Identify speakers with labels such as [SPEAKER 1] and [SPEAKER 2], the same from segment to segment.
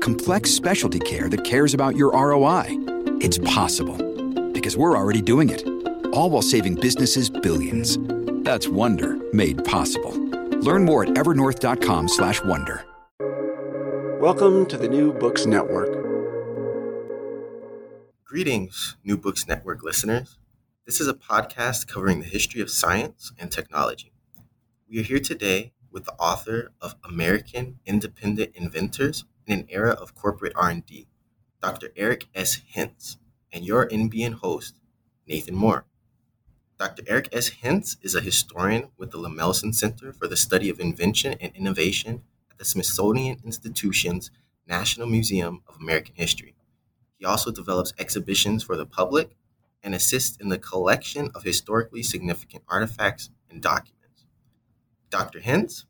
[SPEAKER 1] Complex specialty care that cares about your ROI? It's possible. Because we're already doing it. All while saving businesses billions. That's Wonder made possible. Learn more at evernorth.com/wonder.
[SPEAKER 2] Welcome to the New Books Network.
[SPEAKER 3] Greetings, New Books Network listeners. This is a podcast covering the history of science and technology. We are here today with the author of American Independent Inventors in an Era of Corporate R&D, Dr. Eric S. Hintz, and your NBN host, Nathan Moore. Dr. Eric S. Hintz is a historian with the Lemelson Center for the Study of Invention and Innovation at the Smithsonian Institution's National Museum of American History. He also develops exhibitions for the public and assists in the collection of historically significant artifacts and documents. Dr. Hintz,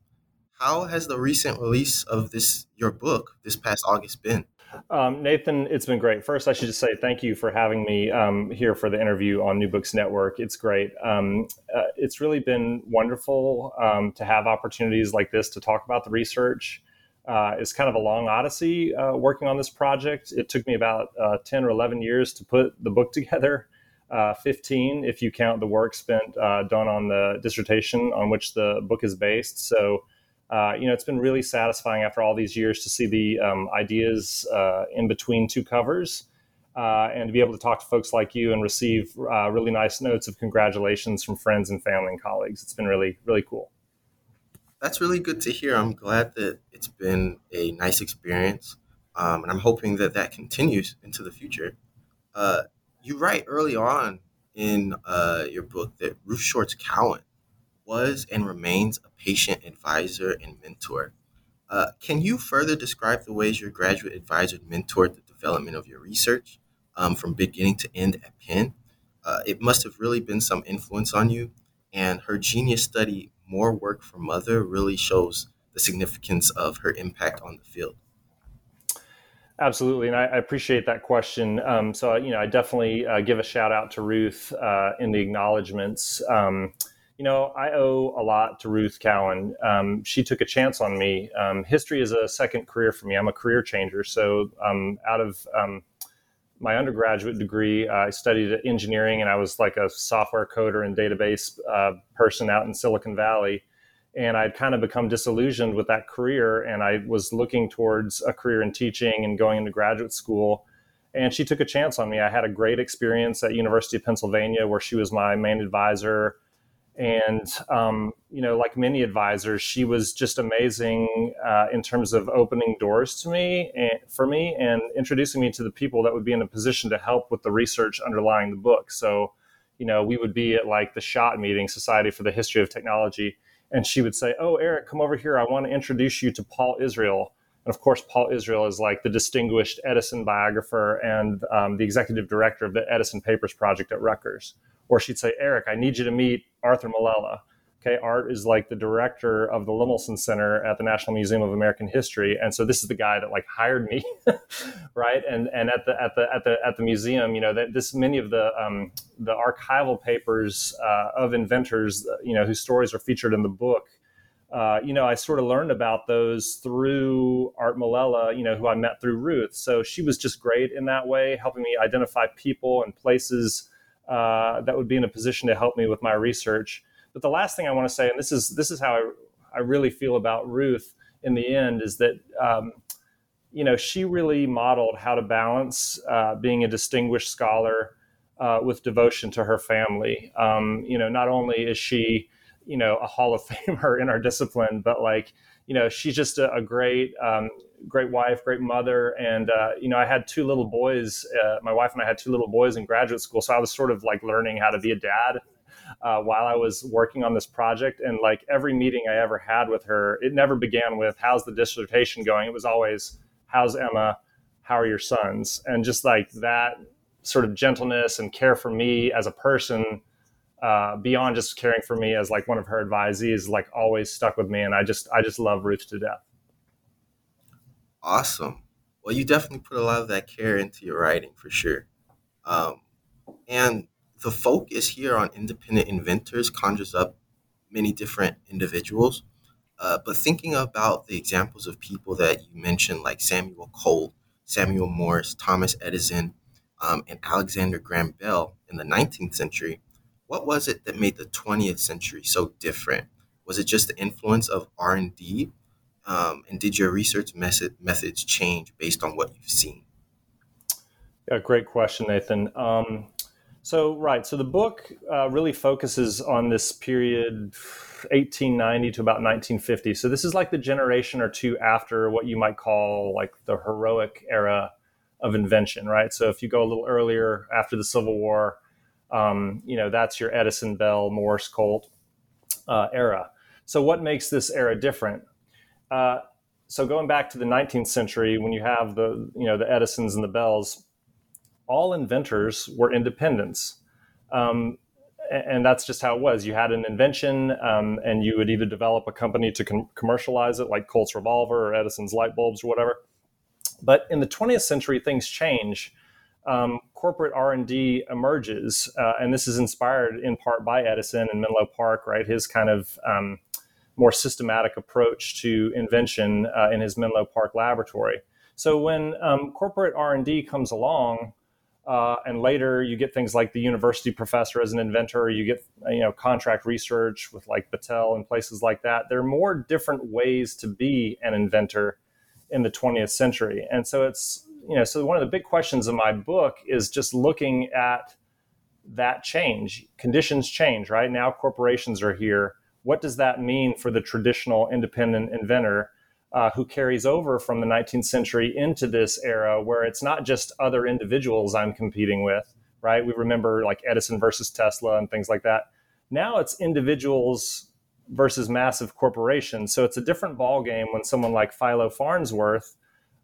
[SPEAKER 3] how has the recent release of this your book this past August been?
[SPEAKER 4] Um, Nathan, it's been great. First, I should just say thank you for having me um, here for the interview on New Books Network. It's great. Um, uh, it's really been wonderful um, to have opportunities like this to talk about the research. Uh, it's kind of a long odyssey uh, working on this project. It took me about uh, 10 or 11 years to put the book together. Uh, 15 if you count the work spent uh, done on the dissertation on which the book is based. So, uh, you know, it's been really satisfying after all these years to see the um, ideas uh, in between two covers uh, and to be able to talk to folks like you and receive uh, really nice notes of congratulations from friends and family and colleagues. It's been really, really cool.
[SPEAKER 3] That's really good to hear. I'm glad that it's been a nice experience. Um, and I'm hoping that that continues into the future. Uh, you write early on in your book that Ruth Schwartz Cowan was and remains a patient advisor and mentor. Uh, can you further describe the ways your graduate advisor mentored the development of your research um, from beginning to end at Penn? Uh, it must have really been some influence on you, and her genius study, More Work for Mother, really shows the significance of her impact on the field.
[SPEAKER 4] Absolutely, and I, I appreciate that question. Um, so, you know, I definitely uh, give a shout out to Ruth uh, in the acknowledgments. Um, you know, I owe a lot to Ruth Cowan. Um, she took a chance on me. Um, history is a second career for me. I'm a career changer. So, um, out of um, my undergraduate degree, I studied engineering, and I was like a software coder and database uh, person out in Silicon Valley and I'd kind of become disillusioned with that career. And I was looking towards a career in teaching and going into graduate school. And she took a chance on me. I had a great experience at University of Pennsylvania, where she was my main advisor. And um, you know, like many advisors, she was just amazing uh, in terms of opening doors to me and for me and introducing me to the people that would be in a position to help with the research underlying the book. So, you know, we would be at like the SHOT meeting, Society for the History of Technology, and she would say, "Oh, Eric, come over here. I want to introduce you to Paul Israel." And of course, Paul Israel is like the distinguished Edison biographer and um, the executive director of the Edison Papers Project at Rutgers. Or she'd say, "Eric, I need you to meet Arthur Molella." Okay, Art is like the director of the Lemelson Center at the National Museum of American History, and so this is the guy that like hired me, right? And and at the at the at the at the museum, you know, that this many of the um, the archival papers uh, of inventors, you know, whose stories are featured in the book, uh, you know, I sort of learned about those through Art Molella, you know, who I met through Ruth. So she was just great in that way, helping me identify people and places uh, that would be in a position to help me with my research. But the last thing I want to say, and this is this is how I, I really feel about Ruth in the end, is that um, you know she really modeled how to balance uh, being a distinguished scholar uh, with devotion to her family. Um, you know, not only is she you know a Hall of Famer in our discipline, but like you know she's just a, a great um, great wife, great mother, and uh, you know I had two little boys. Uh, my wife and I had two little boys in graduate school, so I was sort of like learning how to be a dad uh, while I was working on this project. And like every meeting I ever had with her, it never began with "How's the dissertation going?" It was always "How's Emma? How are your sons?" And just like that sort of gentleness and care for me as a person uh, beyond just caring for me as like one of her advisees, like always stuck with me, and I just I just love Ruth to death.
[SPEAKER 3] Awesome. Well, you definitely put a lot of that care into your writing for sure. Um, and the focus here on independent inventors conjures up many different individuals. Uh, but thinking about the examples of people that you mentioned, like Samuel Colt, Samuel Morse, Thomas Edison, um, and Alexander Graham Bell in the 19th century, what was it that made the 20th century so different? Was it just the influence of R&D? Um, and did your research method, methods change based on what you've seen?
[SPEAKER 4] Yeah, great question, Nathan. Um, so, right. So the book uh, really focuses on this period, 1890 to about 1950. So this is like the generation or two after what you might call like the heroic era of invention, right? So if you go a little earlier after the Civil War, um, you know, that's your Edison, Bell, Morse, Colt uh, era. So, what makes this era different? Uh, so, going back to the 19th century, when you have the, you know, the Edisons and the Bells, all inventors were independents. Um, and that's just how it was. You had an invention, um, and you would either develop a company to com- commercialize it, like Colt's revolver or Edison's light bulbs or whatever. But in the 20th century, things change um, corporate R&D emerges, uh, and this is inspired in part by Edison and Menlo Park, right? His kind of um, more systematic approach to invention uh, in his Menlo Park laboratory. So when um, corporate R&D comes along, uh, and later you get things like the university professor as an inventor, you get you know contract research with like Battelle and places like that. There are more different ways to be an inventor in the 20th century, and so it's you know, so one of the big questions in my book is just looking at that change. Conditions change, right? Now corporations are here. What does that mean for the traditional independent inventor uh, who carries over from the 19th century into this era where it's not just other individuals I'm competing with, right? We remember like Edison versus Tesla and things like that. Now it's individuals versus massive corporations. So it's a different ballgame when someone like Philo Farnsworth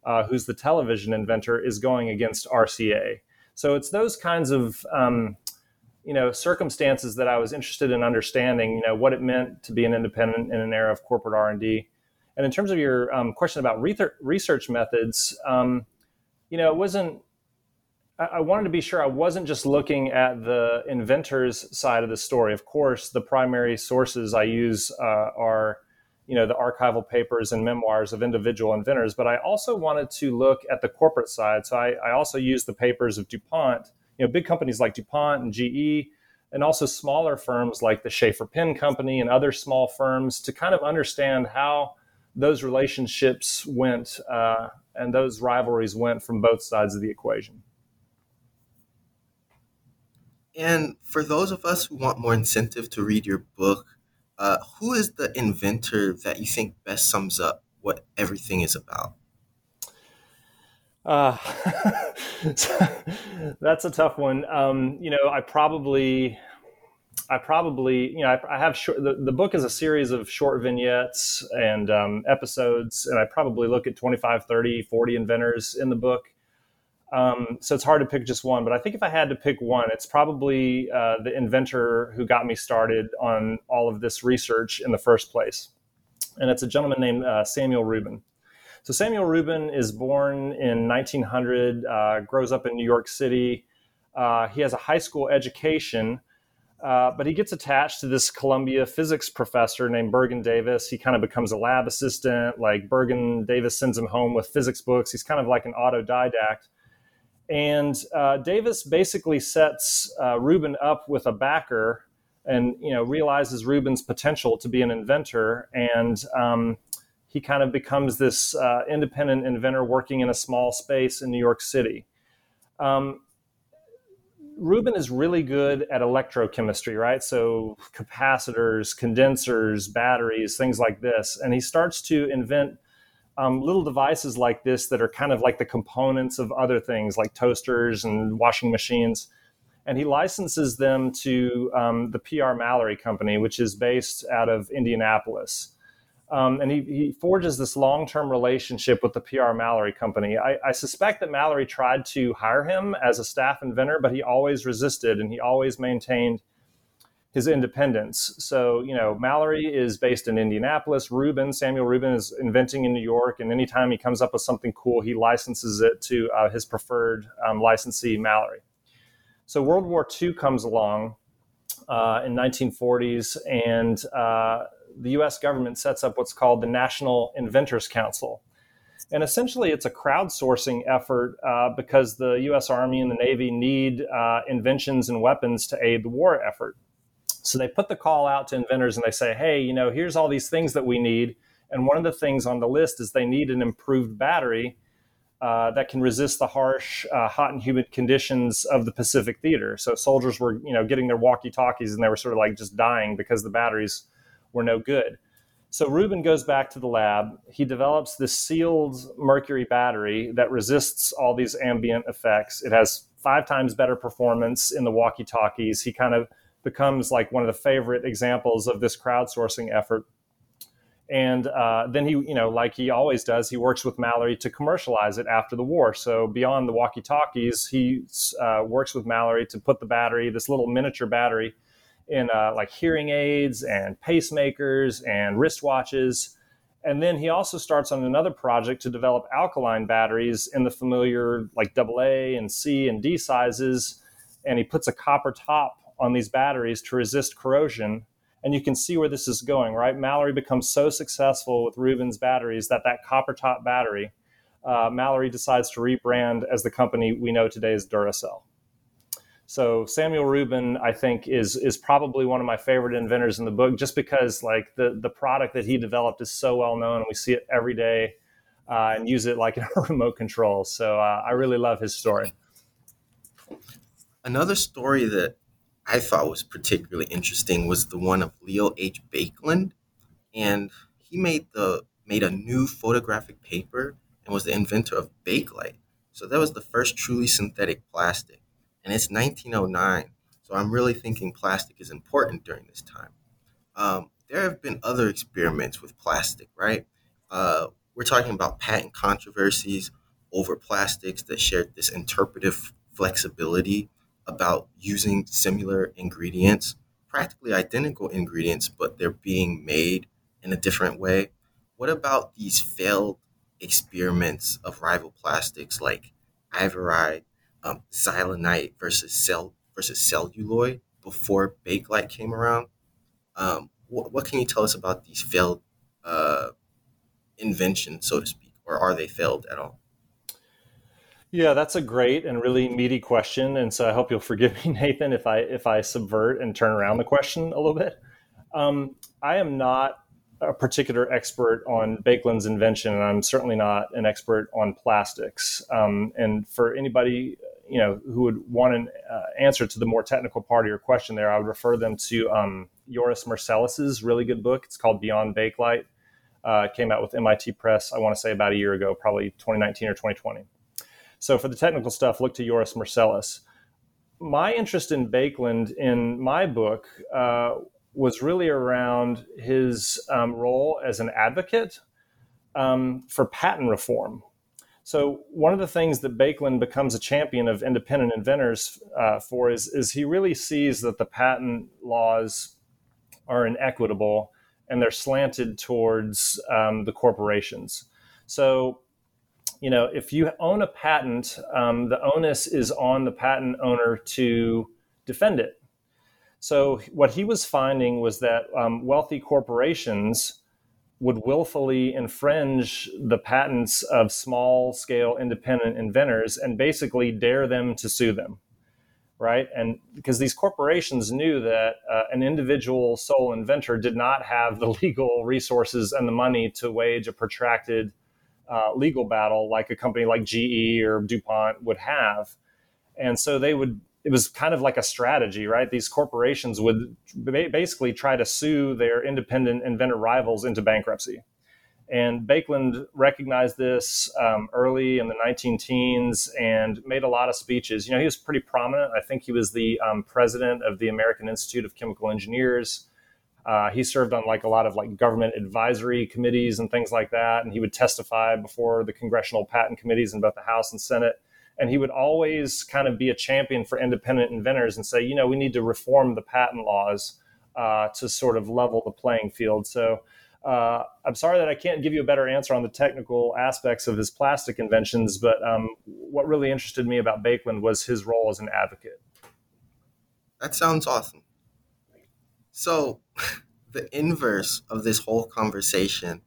[SPEAKER 4] uh, who's the television inventor, is going against RCA. So it's those kinds of um, you know circumstances that I was interested in understanding. You know what it meant to be an independent in an era of corporate R and D. And in terms of your um, question about research methods, um, you know, it wasn't. I wanted to be sure I wasn't just looking at the inventor's side of the story. Of course, the primary sources I use uh, are you know the archival papers and memoirs of individual inventors but i also wanted to look at the corporate side. So i, I also used the papers of dupont you know big companies like dupont and ge and also smaller firms like the Sheaffer pen company and other small firms to kind of understand how those relationships went uh, and those rivalries went from both sides of the equation.
[SPEAKER 3] And for those of us who want more incentive to read your book uh, who is the inventor that you think best sums up what everything is about?
[SPEAKER 4] Uh, that's a tough one. Um, you know, I probably, I probably, you know, I, I have short, the, the book is a series of short vignettes and um, episodes, and I probably look at 25, 30, 40 inventors in the book. Um, so it's hard to pick just one, but I think if I had to pick one, it's probably uh, the inventor who got me started on all of this research in the first place. And it's a gentleman named uh, Samuel Rubin. So Samuel Rubin is born in 1900, uh, grows up in New York City. Uh, he has a high school education, Uh, but he gets attached to this Columbia physics professor named Bergen Davis. He kind of becomes a lab assistant. Like Bergen Davis sends him home with physics books. He's kind of like an autodidact. And uh, Davis basically sets uh, up with a backer, and you know realizes Rubin's potential to be an inventor, and um, he kind of becomes this uh, independent inventor working in a small space in New York City. Um, is really good at electrochemistry, right? So capacitors, condensers, batteries, things like this. And he starts to invent um, little devices like this that are kind of like the components of other things like toasters and washing machines. And he licenses them to um, the PR Mallory Company, which is based out of Indianapolis. Um, and he, he, forges this long-term relationship with the PR Mallory company. I, I, suspect that Mallory tried to hire him as a staff inventor, but he always resisted and he always maintained his independence. So, you know, Mallory is based in Indianapolis. Rubin, Samuel Rubin, is inventing in New York, and anytime he comes up with something cool, he licenses it to uh, his preferred um, licensee, Mallory. So, World War II comes along uh, in 1940s, and uh, the US government sets up what's called the National Inventors Council. And essentially, it's a crowdsourcing effort uh, because the US Army and the Navy need uh, inventions and weapons to aid the war effort. So they put the call out to inventors and they say, hey, you know, here's all these things that we need. And one of the things on the list is they need an improved battery uh, that can resist the harsh, uh, hot and humid conditions of the Pacific theater. So soldiers were, you know, getting their walkie-talkies and they were sort of like just dying because the batteries were no good. So Rubin goes back to the lab. He develops this sealed mercury battery that resists all these ambient effects. It has five times better performance in the walkie talkies. He kind of becomes like one of the favorite examples of this crowdsourcing effort. And uh, then he, you know, like he always does, he works with Mallory to commercialize it after the war. So beyond the walkie talkies, he uh, works with Mallory to put the battery, this little miniature battery, in uh, like hearing aids and pacemakers and wristwatches. And then he also starts on another project to develop alkaline batteries in the familiar like AA and C and D sizes. And he puts a copper top on these batteries to resist corrosion. And you can see where this is going, right? Mallory becomes so successful with Rubin's batteries that that copper top battery, uh, Mallory decides to rebrand as the company we know today as Duracell. So Samuel Rubin, I think, is is probably one of my favorite inventors in the book, just because like the the product that he developed is so well known, and we see it every day, uh, and use it like in a remote control. So uh, I really love his story.
[SPEAKER 3] Another story that I thought was particularly interesting was the one of Leo H. Baekeland, and he made the made a new photographic paper and was the inventor of Bakelite. So that was the first truly synthetic plastic and it's 1909. So I'm really thinking plastic is important during this time. Um, there have been other experiments with plastic, right? Uh, we're talking about patent controversies over plastics that shared this interpretive flexibility about using similar ingredients, practically identical ingredients, but they're being made in a different way. What about these failed experiments of rival plastics like Ivorite um, versus cell versus celluloid before Bakelite came around. Um, what, what, can you tell us about these failed uh, inventions, so to speak, or are they failed at all?
[SPEAKER 4] Yeah, that's a great and really meaty question, and so I hope you'll forgive me, Nathan, if I if I subvert and turn around the question a little bit. Um, I am not a particular expert on Baekeland's invention, and I'm certainly not an expert on plastics. Um, and for anybody you know who would want an uh, answer to the more technical part of your question there, I would refer them to um, Joris Mercelis's really good book. It's called Beyond Bakelite. Uh, came out with MIT Press, I want to say about a year ago, probably 2019 or 2020. So for the technical stuff, look to Joris Mercelis. My interest in Baekeland in my book uh, was really around his um, role as an advocate um, for patent reform, so one of the things that Baekeland becomes a champion of independent inventors uh, for is, is he really sees that the patent laws are inequitable and they're slanted towards um, the corporations. So, you know, if you own a patent, um, the onus is on the patent owner to defend it. So what he was finding was that um, wealthy corporations would willfully infringe the patents of small scale independent inventors and basically dare them to sue them right and because these corporations knew that uh, an individual sole inventor did not have the legal resources and the money to wage a protracted uh, legal battle like a company like GE or DuPont would have and so they would it was kind of like a strategy, right? These corporations would basically try to sue their independent inventor rivals into bankruptcy. And Baekeland recognized this um, early in the 19 teens and made a lot of speeches. You know, he was pretty prominent. I think he was the um, president of the American Institute of Chemical Engineers. Uh, he served on like a lot of like government advisory committees and things like that. And he would testify before the congressional patent committees in both the House and Senate and he would always kind of be a champion for independent inventors and say, you know, we need to reform the patent laws uh, to sort of level the playing field. So uh, I'm sorry that I can't give you a better answer on the technical aspects of his plastic inventions, but um, what really interested me about Baekeland was his role as an advocate.
[SPEAKER 3] That sounds awesome. So, the inverse of this whole conversation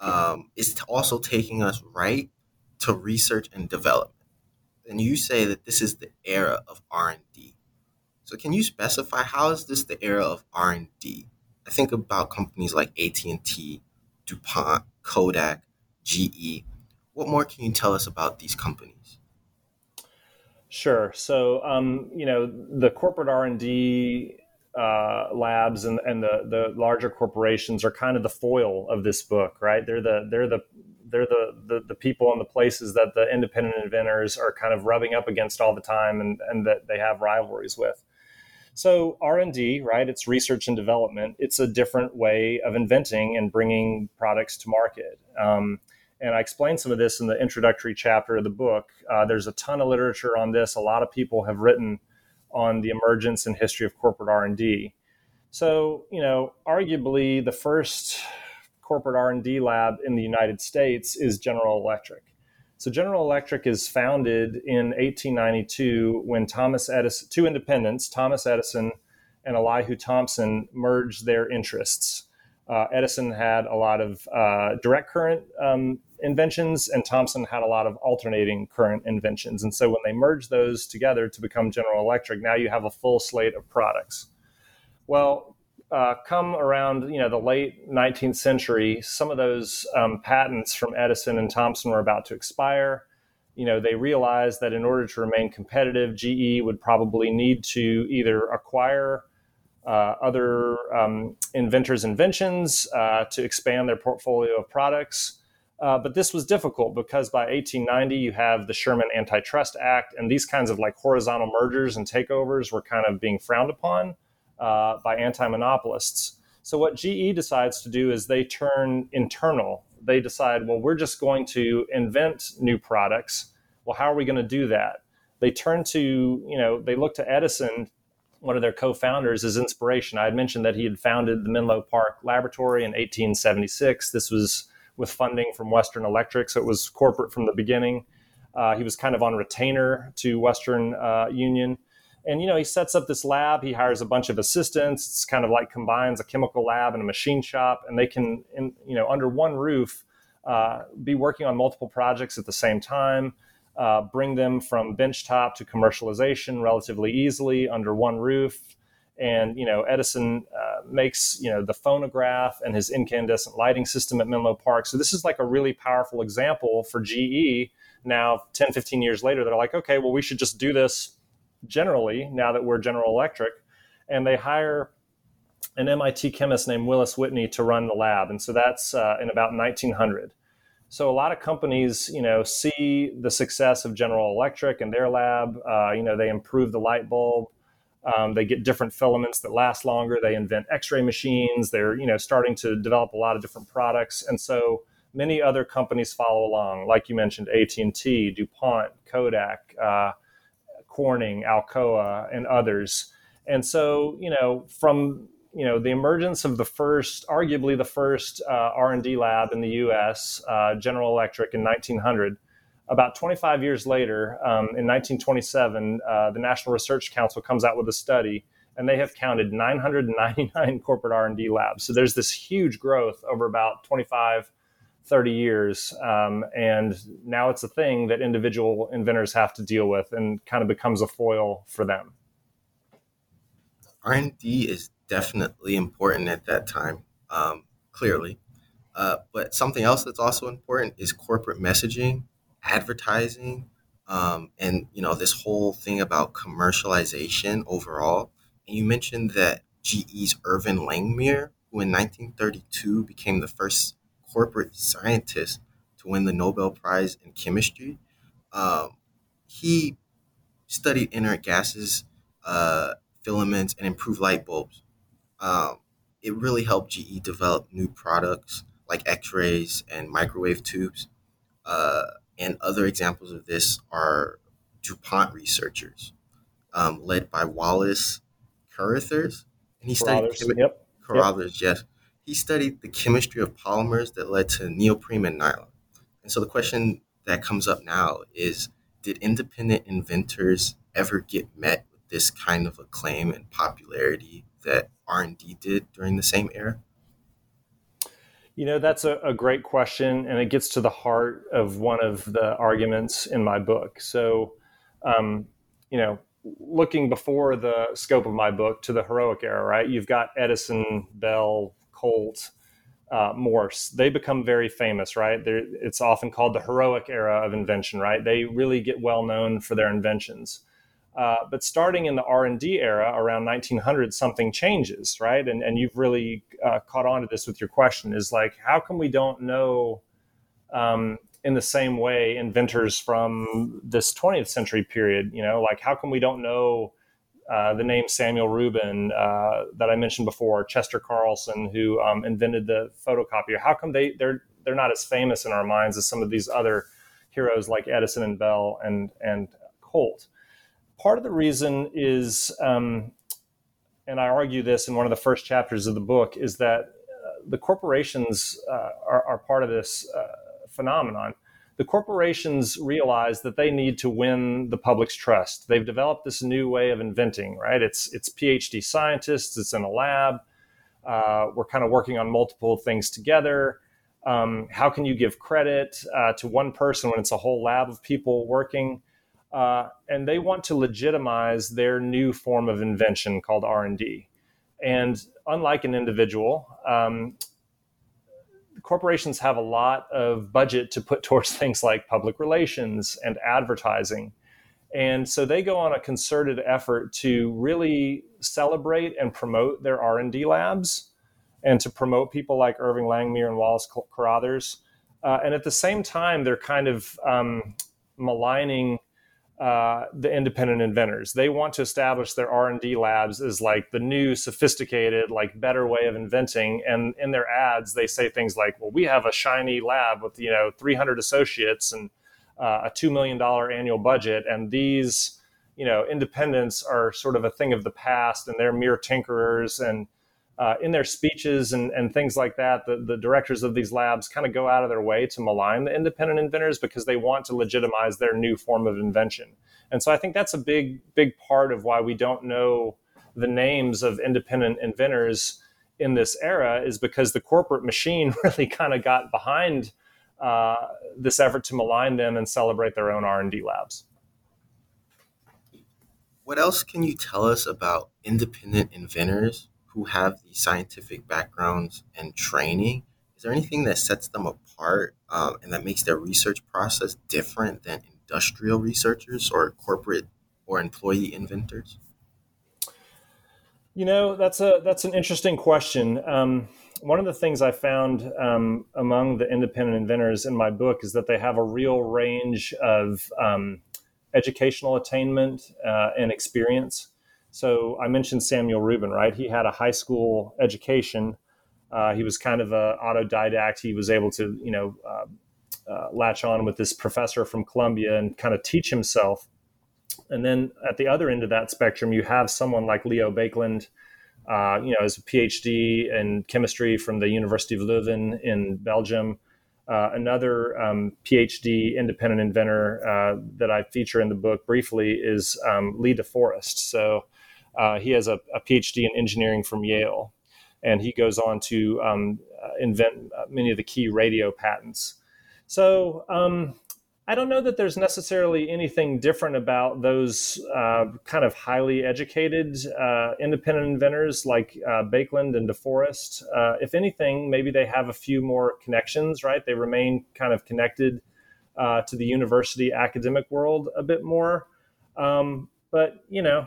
[SPEAKER 3] um, is also taking us right to research and development and you say that this is the era of R&D. So can you specify how is this the era of R&D? I think about companies like AT&T, DuPont, Kodak, GE. What more can you tell us about these companies?
[SPEAKER 4] Sure. So, um, you know, the corporate R&D uh, labs and, and the, the larger corporations are kind of the foil of this book, right? They're the they're the they're the, the, the people and the places that the independent inventors are kind of rubbing up against all the time and, and that they have rivalries with. So r&d right it's research and development. It's a different way of inventing and bringing products to market. Um, and i explain some of this in the introductory chapter of the book. Uh, there's a ton of literature on this. A lot of people have written on the emergence and history of corporate r&d so you know arguably the first corporate R&D lab in the United States is General Electric. So General Electric is founded in 1892 when Thomas Edison, two independents, Thomas Edison and Elihu Thomson, merged their interests. Uh, Edison had a lot of uh, direct current um, inventions, and Thomson had a lot of alternating current inventions. And so when they merged those together to become General Electric, now you have a full slate of products. Well, uh, come around you know the late 19th century, some of those um, patents from Edison and Thomson were about to expire. You know, they realized that in order to remain competitive, GE would probably need to either acquire uh, other um, inventors' inventions uh, to expand their portfolio of products. Uh, but this was difficult because by 1890 you have the Sherman Antitrust Act, and these kinds of like horizontal mergers and takeovers were kind of being frowned upon uh, by anti-monopolists. So what GE decides to do is they turn internal. They decide, well, we're just going to invent new products. Well, how are we going to do that? They turn to, you know, they look to Edison, one of their co-founders, as inspiration. I had mentioned that he had founded the Menlo Park Laboratory in 1876. This was with funding from Western Electric, so it was corporate from the beginning. Uh, he was kind of on retainer to Western uh, Union and you know he sets up this lab he hires a bunch of assistants it's kind of like combines a chemical lab and a machine shop and they can in, you know under one roof uh, be working on multiple projects at the same time uh, bring them from benchtop to commercialization relatively easily under one roof. And you know edison uh, makes you know the phonograph and his incandescent lighting system at menlo park. So this is like a really powerful example for ge now 10 15 years later they're like okay well we should just do this generally now that we're General Electric, and they hire an MIT chemist named Willis Whitney to run the lab, and so that's uh, in about 1900. So a lot of companies, you know, see the success of General Electric and their lab. Uh, you know, they improve the light bulb. Um, they get different filaments that last longer. They invent X-ray machines. They're you know starting to develop a lot of different products, and so many other companies follow along. Like you mentioned, AT and T, DuPont, Kodak. Uh, Corning, Alcoa, and others. And so, you know, from you know the emergence of the first, arguably the first uh, R&D lab in the U.S., uh, General Electric in 1900. About 25 years later, um, in 1927, uh, the National Research Council comes out with a study, and they have counted 999 corporate R&D labs. So there's this huge growth over about 25, 30 years, um, and now it's a thing that individual inventors have to deal with, and kind of becomes a foil for them.
[SPEAKER 3] R&D is definitely important at that time, um, clearly. Uh, but something else that's also important is corporate messaging, advertising, um, and you know this whole thing about commercialization overall. And you mentioned that GE's Irving Langmuir, who in 1932 became the first corporate scientist to win the Nobel Prize in chemistry, um, he studied inert gases, uh, filaments, and improved light bulbs. Um, it really helped GE develop new products like X-rays and microwave tubes. Uh, and other examples of this are DuPont researchers, um, led by Wallace Carothers.
[SPEAKER 4] And he studied chemi- yep.
[SPEAKER 3] Carothers, yep. yes. He studied the chemistry of polymers that led to neoprene and nylon. And so the question that comes up now is did independent inventors ever get met with this kind of acclaim and popularity that R&D did during the same era?
[SPEAKER 4] You know, that's a, a, great question, and it gets to the heart of one of the arguments in my book. So, um, you know, looking before the scope of my book to the heroic era, right? You've got Edison, Bell, Colt, uh, Morse. They become very famous, right? They're, it's often called the heroic era of invention, right? They really get well known for their inventions. Uh, but starting in the R&D era around 1900, something changes, right? And, and you've really uh, caught on to this with your question is like, how come we don't know um, in the same way inventors from this 20th century period? You know, like how come we don't know uh, the name Samuel Rubin uh, that I mentioned before, Chester Carlson, who um, invented the photocopier? How come they they're they're not as famous in our minds as some of these other heroes like Edison and Bell and and Colt? Part of the reason is, um, and I argue this in one of the first chapters of the book, is that uh, the corporations uh, are, are, part of this uh, phenomenon. The corporations realize that they need to win the public's trust. They've developed this new way of inventing, right? It's it's PhD scientists. It's in a lab. Uh, we're kind of working on multiple things together. Um, how can you give credit uh, to one person when it's a whole lab of people working? Uh, and they want to legitimize their new form of invention called r&d and unlike an individual um, corporations have a lot of budget to put towards things like public relations and advertising. And so they go on a concerted effort to really celebrate and promote their r&d labs and to promote people like irving langmuir and wallace carothers uh, and at the same time they're kind of um, maligning uh, the independent inventors. They want to establish their R and D labs as like the new, sophisticated, like better way of inventing. And in their ads, they say things like, "Well, we have a shiny lab with you know 300 associates and uh, a two million dollar annual budget, and these." You know, independents are sort of a thing of the past, and they're mere tinkerers. And uh, in their speeches and, and things like that, the, the directors of these labs kind of go out of their way to malign the independent inventors because they want to legitimize their new form of invention. And so I think that's a big, big part of why we don't know the names of independent inventors in this era is because the corporate machine really kind of got behind uh, this effort to malign them and celebrate their own R&D labs.
[SPEAKER 3] What else can you tell us about independent inventors who have the scientific backgrounds and training, is there anything that sets them apart um, and that makes their research process different than industrial researchers or corporate or employee inventors?
[SPEAKER 4] You know, that's a that's an interesting question. Um, one of the things I found um, among the independent inventors in my book is that they have a real range of um, educational attainment uh, and experience. So I mentioned Samuel Rubin, right? He had a high school education. Uh, he was kind of an autodidact. He was able to, you know, uh, uh, latch on with this professor from Columbia and kind of teach himself. And then at the other end of that spectrum, you have someone like Leo Baekeland, uh, you know, as a PhD in chemistry from the University of Leuven in Belgium. Uh, another um, PhD independent inventor uh, that I feature in the book briefly is um, Lee DeForest. So Uh, he has a, a, PhD in engineering from Yale, and he goes on to um, uh, invent uh, many of the key radio patents. So um, I don't know that there's necessarily anything different about those uh, kind of highly educated uh, independent inventors like uh, Baekeland and DeForest. Uh, if anything, maybe they have a few more connections, right? They remain kind of connected to the university academic world a bit more. Um, but, you know,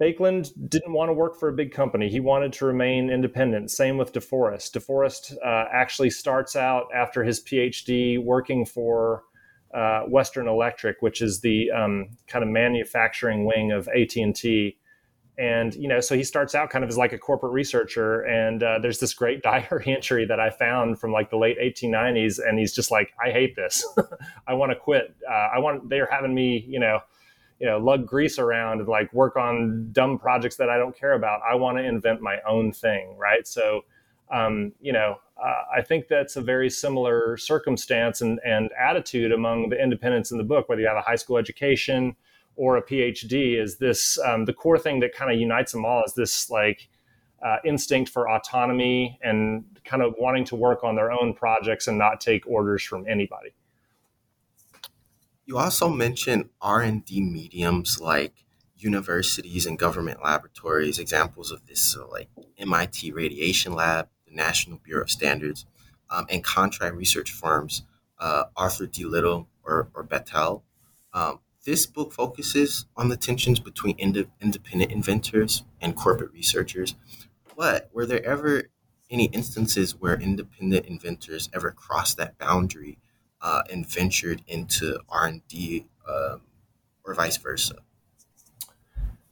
[SPEAKER 4] Baekeland didn't want to work for a big company. He wanted to remain independent. Same with DeForest. DeForest uh, actually starts out after his PhD working for uh, Western Electric, which is the um, kind of manufacturing wing of AT and T. And you know, so he starts out kind of as like a corporate researcher. And uh, there's this great diary entry that I found from like the late 1890s, and he's just like, "I hate this. I want to quit. Uh, I want. They're having me, you know." You know lug grease around and like work on dumb projects that i don't care about. I want to invent my own thing right? So um, you know uh, i think that's a very similar circumstance and, and attitude among the independents in the book whether you have a high school education or a phd is this um, the core thing that kind of unites them all is this like uh, instinct for autonomy and kind of wanting to work on their own projects and not take orders from anybody
[SPEAKER 3] you also mentioned R&D mediums like universities and government laboratories. Examples of this so like MIT Radiation Lab, the National Bureau of Standards, um, and contract research firms, uh, Arthur D. Little or, or Battelle. Um, this book focuses on the tensions between ind- independent inventors and corporate researchers. But were there ever any instances where independent inventors ever crossed that boundary uh, and ventured into R and D, um, or vice versa?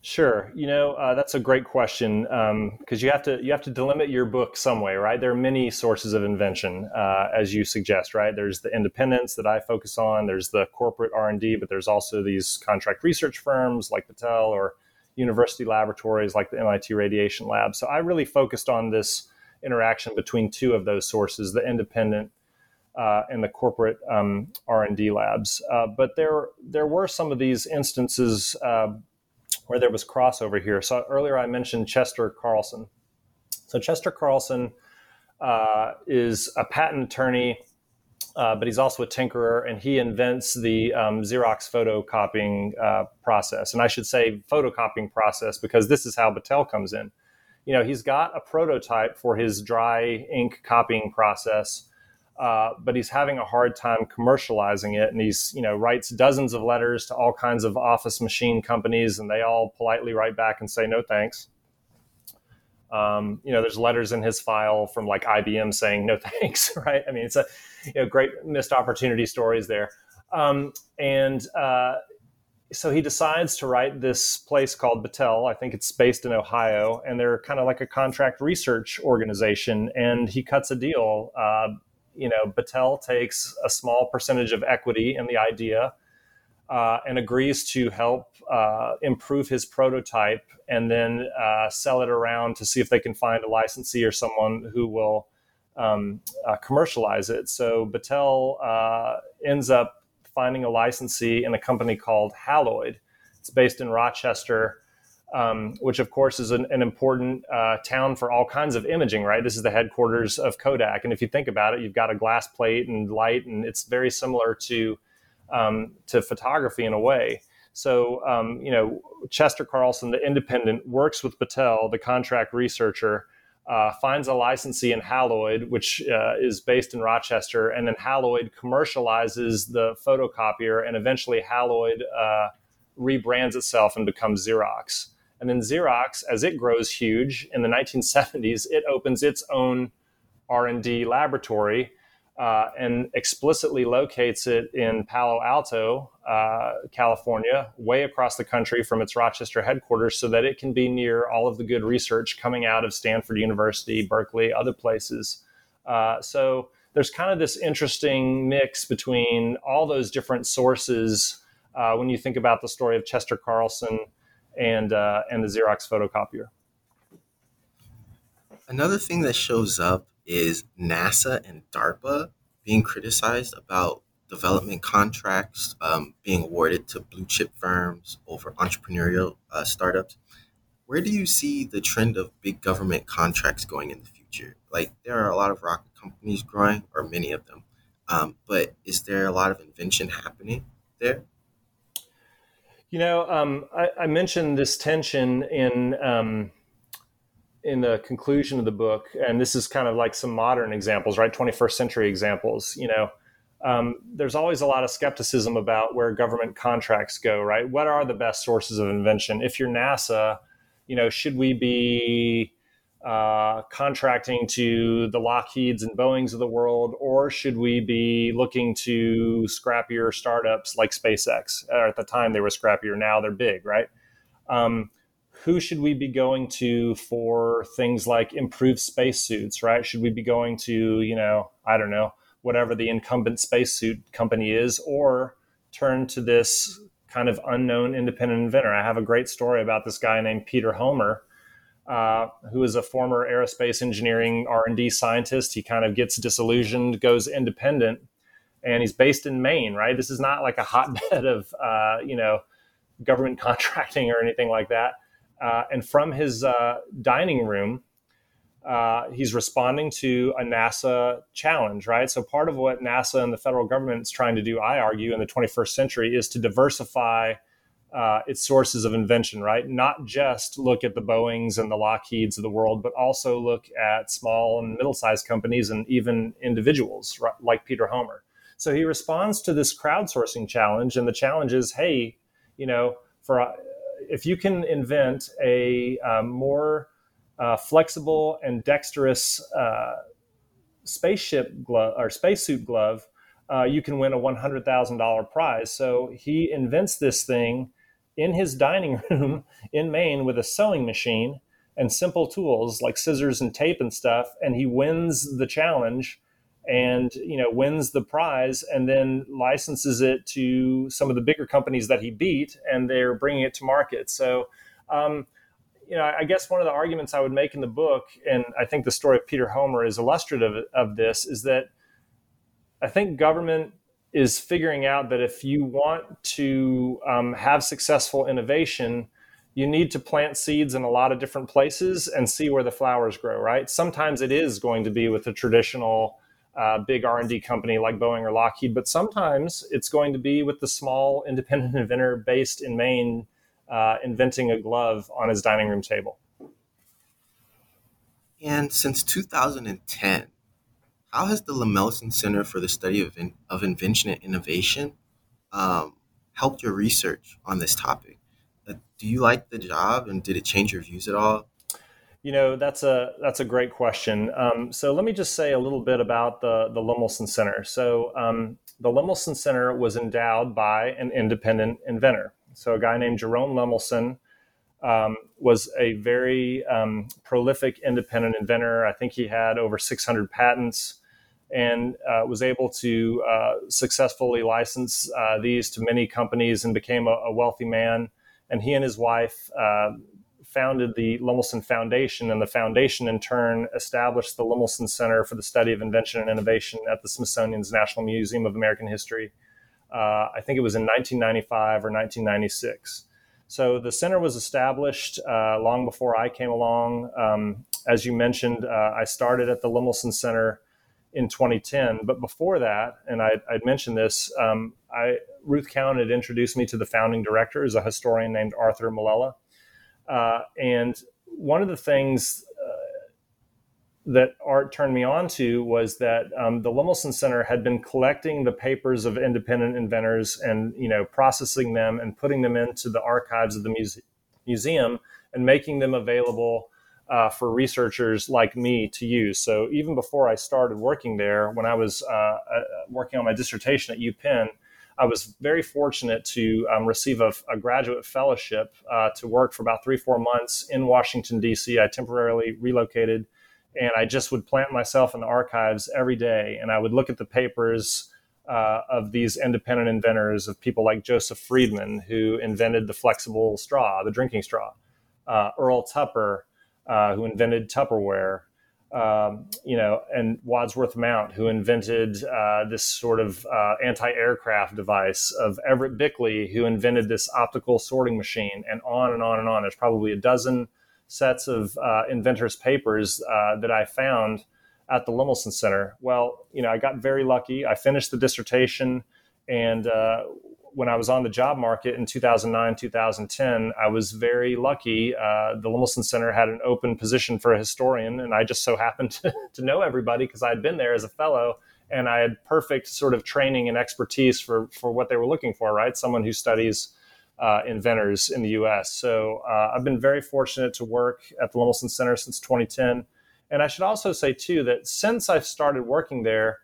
[SPEAKER 4] Sure, you know uh, that's a great question because um, you have to you have to delimit your book some way, right? There are many sources of invention, uh, as you suggest, right? There's the independents that I focus on. There's the corporate R and D, but there's also these contract research firms like Battelle or university laboratories like the MIT Radiation Lab. So I really focused on this interaction between two of those sources: the independent uh, and the corporate um, R&D labs. Uh, but there, there were some of these instances uh, where there was crossover here. So earlier I mentioned Chester Carlson. So Chester Carlson uh, is a patent attorney, uh, but he's also a tinkerer, and he invents the um, Xerox photocopying uh, process. And I should say photocopying process because this is how Battelle comes in. You know, he's got a prototype for his dry ink copying process uh, but he's having a hard time commercializing it. And he's, you know, writes dozens of letters to all kinds of office machine companies, and they all politely write back and say no thanks. Um, you know, there's letters in his file from like IBM saying no thanks, right? I mean, it's a you know great missed opportunity stories there. Um, and uh, so he decides to write this place called Battelle. I think it's based in Ohio, and they're kind of like a contract research organization. And he cuts a deal. Uh, you know, Battelle takes a small percentage of equity in the idea uh, and agrees to help uh, improve his prototype and then uh, sell it around to see if they can find a licensee or someone who will um, uh, commercialize it. So Battelle uh, ends up finding a licensee in a company called Haloid. It's based in Rochester um, which of course is an, an important uh, town for all kinds of imaging, right? This is the headquarters of Kodak. And if you think about it, you've got a glass plate and light, and it's very similar to, um, to photography in a way. So, um, you know, Chester Carlson, the independent, works with Battelle, the contract researcher, uh, finds a licensee in Haloid, which uh, is based in Rochester, and then Haloid commercializes the photocopier, and eventually Haloid uh, rebrands itself and becomes Xerox. And then Xerox, as it grows huge in the 1970s, it opens its own R&D laboratory uh, and explicitly locates it in Palo Alto, uh, California, way across the country from its Rochester headquarters, so that it can be near all of the good research coming out of Stanford University, Berkeley, other places. Uh, so there's kind of this interesting mix between all those different sources uh, when you think about the story of Chester Carlson and uh, and the Xerox photocopier.
[SPEAKER 3] Another thing that shows up is NASA and DARPA being criticized about development contracts um, being awarded to blue chip firms over entrepreneurial uh, startups. where do you see the trend of big government contracts going in the future? Like, there are a lot of rocket companies growing, or many of them, um, but is there a lot of invention happening there?
[SPEAKER 4] You know, um, I, I, mentioned this tension in um, in the conclusion of the book, and this is kind of like some modern examples, right? 21st century examples. You know, um, there's always a lot of skepticism about where government contracts go, right? What are the best sources of invention? If you're NASA, you know, should we be uh, contracting to the Lockheeds and Boeings of the world, or should we be looking to scrappier startups like SpaceX? At the time, they were scrappier. Now they're big, right? Um, who should we be going to for things like improved spacesuits, right? Should we be going to, you know, I don't know, whatever the incumbent spacesuit company is, or turn to this kind of unknown independent inventor? I have a great story about this guy named Peter Homer uh, who is a former aerospace engineering R&D scientist. He kind of gets disillusioned, goes independent, and he's based in Maine, right? This is not like a hotbed of, uh, you know, government contracting or anything like that. Uh, and from his uh, dining room, uh, he's responding to a NASA challenge, right? So part of what NASA and the federal government is trying to do, I argue, in the 21st century is to diversify – uh, its sources of invention, right? Not just look at the Boeings and the Lockheeds of the world, but also look at small and middle sized companies and even individuals right, like Peter Homer. So he responds to this crowdsourcing challenge, and the challenge is, hey, you know, for uh, if you can invent a um, more uh, flexible and dexterous uh, spaceship glove or spacesuit glove, uh, you can win a $100,000 prize. So he invents this thing in his dining room in Maine with a sewing machine and simple tools like scissors and tape and stuff and he wins the challenge and you know wins the prize and then licenses it to some of the bigger companies that he beat and they're bringing it to market. So um, you know i guess one of the arguments i would make in the book and i think the story of peter homer is illustrative of this is that i think government is figuring out that if you want to um, have successful innovation, you need to plant seeds in a lot of different places and see where the flowers grow. Right? Sometimes it is going to be with a traditional uh, big R&D company like Boeing or Lockheed, but sometimes it's going to be with the small independent inventor based in Maine uh, inventing a glove on his dining room table.
[SPEAKER 3] And since 2010, how has the Lemelson Center for the Study of, in, of Invention and Innovation um, helped your research on this topic? Uh, do you like the job, and did it change your views at all?
[SPEAKER 4] You know, that's a that's a great question. Um, so let me just say a little bit about the the Lemelson Center. So um, the Lemelson Center was endowed by an independent inventor. So a guy named Jerome Lemelson um, was a very um, prolific independent inventor. I think he had over 600 patents and uh, was able to uh, successfully license uh, these to many companies and became a, a, wealthy man. And he and his wife uh, founded the Lemelson Foundation, and the foundation in turn established the Lemelson Center for the Study of Invention and Innovation at the Smithsonian's National Museum of American History. Uh, I think it was in 1995 or 1996. So the center was established uh, long before I came along. Um, as you mentioned, I started at the Lemelson Center in 2010. But before that, and I, would mentioned this, um, I, Ruth Cowan had introduced me to the founding director, is a historian named Arthur Molella. Uh, and one of the things uh, that Art turned me on to was that um, the Lemelson Center had been collecting the papers of independent inventors and you know processing them and putting them into the archives of the muse- museum and making them available uh, for researchers like me to use. So even before I started working there, when I was uh, uh, working on my dissertation at UPenn, I was very fortunate to um, receive a, a, graduate fellowship uh, to work for about three, four months in Washington, D.C. I temporarily relocated and I just would plant myself in the archives every day and I would look at the papers. Uh, of these independent inventors, of people like Joseph Friedman, who invented the flexible straw, the drinking straw, uh, Earl Tupper, uh, who invented Tupperware, um, you know, and Wadsworth Mount, who invented uh, this sort of uh, anti-aircraft device, of Everett Bickley, who invented this optical sorting machine, and on and on and on. There's probably a dozen sets of uh, inventors' papers uh, that I found at the Lemelson Center. Well, you know, I got very lucky. I finished the dissertation, and uh, when I was on the job market in 2009, 2010, I was very lucky. Uh, the Lemelson Center had an open position for a historian, and I just so happened to, to know everybody because I had been there as a fellow and I had perfect sort of training and expertise for, for what they were looking for, right? Someone who studies uh, inventors in the US. So uh, I've been very fortunate to work at the Lemelson Center since 2010. And I should also say, too, that since I've started working there,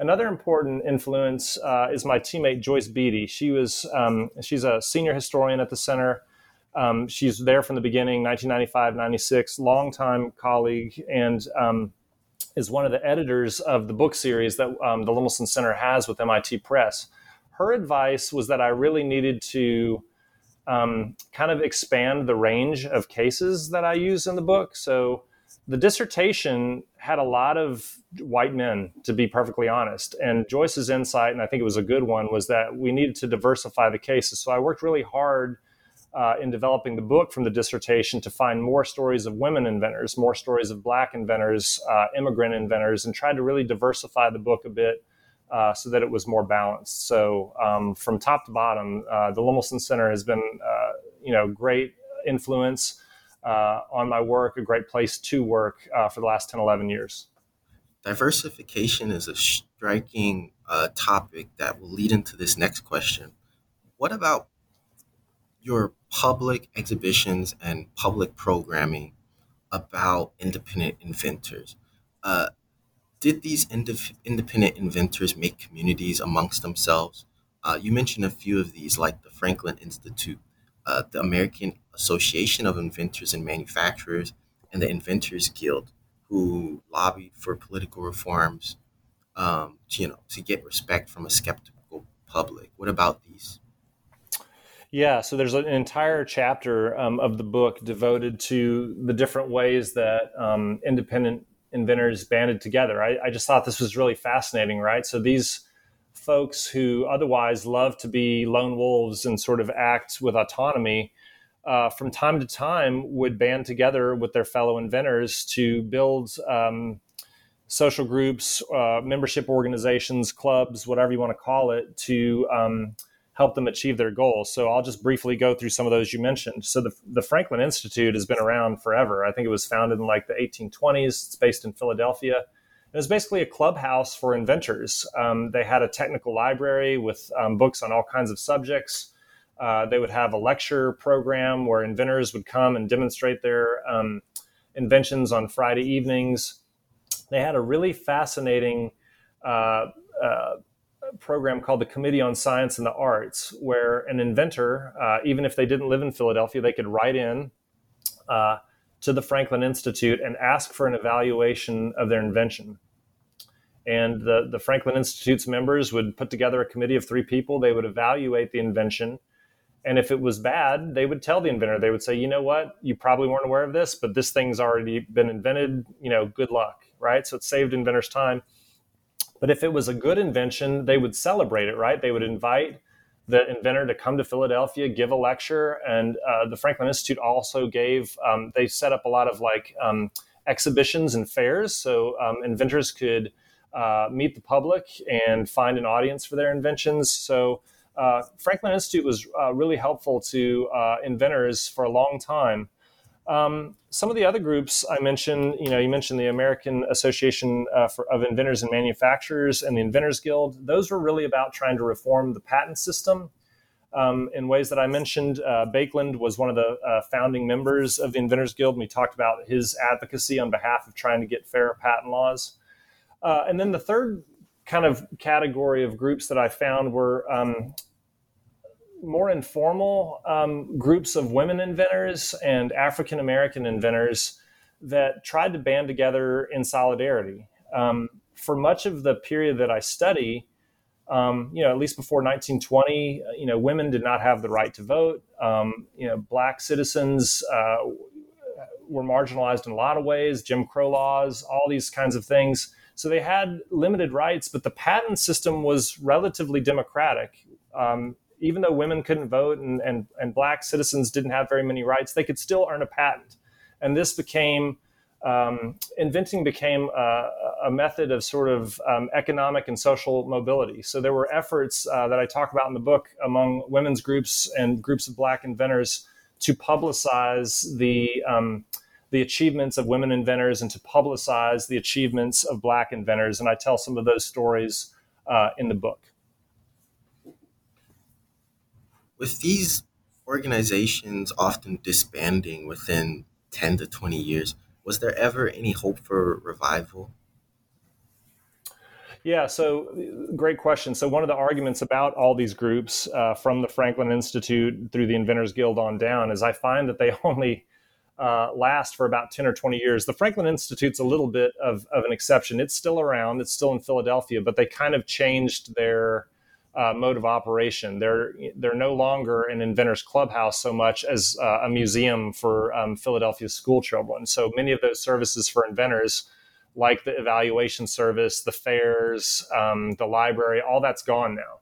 [SPEAKER 4] Another important influence uh, is my teammate Joyce Bedi. She was um, she's a senior historian at the center. Um, she's there from the beginning, 1995, 96, longtime colleague, and um, is one of the editors of the book series that um, the Lemelson Center has with MIT Press. Her advice was that I really needed to um, kind of expand the range of cases that I use in the book. So the dissertation had a lot of white men, to be perfectly honest. And Joyce's insight, and I think it was a good one, was that we needed to diversify the cases. So I worked really hard uh, in developing the book from the dissertation to find more stories of women inventors, more stories of black inventors, uh, immigrant inventors, and tried to really diversify the book a bit uh, so that it was more balanced. So um, from top to bottom, uh, the Lemelson Center has been, uh, you know, great influence uh, on my work, a great place to work uh, for the last 10, 11 years.
[SPEAKER 3] Diversification is a striking uh, topic that will lead into this next question. What about your public exhibitions and public programming about independent inventors? Uh, did these indif- independent inventors make communities amongst themselves? Uh, you mentioned a few of these, like the Franklin Institute uh, the American Association of Inventors and Manufacturers and the Inventors Guild, who lobbied for political reforms, um, to, you know, to get respect from a skeptical public. What about these?
[SPEAKER 4] Yeah, so there's an entire chapter um, of the book devoted to the different ways that um, independent inventors banded together. I, I, just thought this was really fascinating, right? So these folks who otherwise love to be lone wolves and sort of act with autonomy, uh, from time to time would band together with their fellow inventors to build um, social groups, uh, membership organizations, clubs, whatever you want to call it, to um, help them achieve their goals. So I'll just briefly go through some of those you mentioned. So the, the Franklin Institute has been around forever. I think it was founded in like the 1820s. It's based in Philadelphia. It was basically a clubhouse for inventors. Um, they had a technical library with um, books on all kinds of subjects. Uh, they would have a lecture program where inventors would come and demonstrate their um, inventions on Friday evenings. They had a really fascinating uh, uh, program called the Committee on Science and the Arts, where an inventor, uh, even if they didn't live in Philadelphia, they could write in uh, to the Franklin Institute and ask for an evaluation of their invention and the, the Franklin Institute's members would put together a committee of three people. They would evaluate the invention. And if it was bad, they would tell the inventor, they would say, you know what, you probably weren't aware of this, but this thing's already been invented. You know, good luck, right? So it saved inventors time. But if it was a good invention, they would celebrate it, right? They would invite the inventor to come to Philadelphia, give a lecture. And uh, the Franklin Institute also gave, um, they set up a lot of like um, exhibitions and fairs. So um, inventors could uh, meet the public and find an audience for their inventions. So uh, Franklin Institute was uh, really helpful to uh, inventors for a long time. Um, some of the other groups I mentioned, you know, you mentioned the American Association uh, for, of Inventors and Manufacturers and the Inventors Guild. Those were really about trying to reform the patent system um, in ways that I mentioned. Uh, Baekeland was one of the uh, founding members of the Inventors Guild, and we talked about his advocacy on behalf of trying to get fair patent laws. And then the third kind of category of groups that I found were um, more informal um, groups of women inventors and African American inventors that tried to band together in solidarity. Um, for much of the period that I study, um, you know, at least before 1920, uh, you know, women did not have the right to vote. Um, you know, black citizens uh, were marginalized in a lot of ways, Jim Crow laws, all these kinds of things. So they had limited rights, but the patent system was relatively democratic. Um, even though women couldn't vote and, and, and black citizens didn't have very many rights, they could still earn a patent. And this became, um, inventing became a, a, method of sort of um, economic and social mobility. So there were efforts uh, that I talk about in the book among women's groups and groups of black inventors to publicize the um, the achievements of women inventors and to publicize the achievements of black inventors. And I tell some of those stories uh, in the book.
[SPEAKER 3] With these organizations often disbanding within 10 to 20 years, was there ever any hope for revival?
[SPEAKER 4] Yeah, so great question. So, one of the arguments about all these groups, uh, from the Franklin Institute through the Inventors Guild on down, is I find that they only uh, last for about 10 or 20 years. The Franklin Institute's a little bit of, of an exception. It's still around, it's still in Philadelphia, but they kind of changed their uh, mode of operation. They're they're no longer an inventors clubhouse so much as uh, a museum for um, Philadelphia school children. So many of those services for inventors, like the evaluation service, the fairs, um, the library, all that's gone now.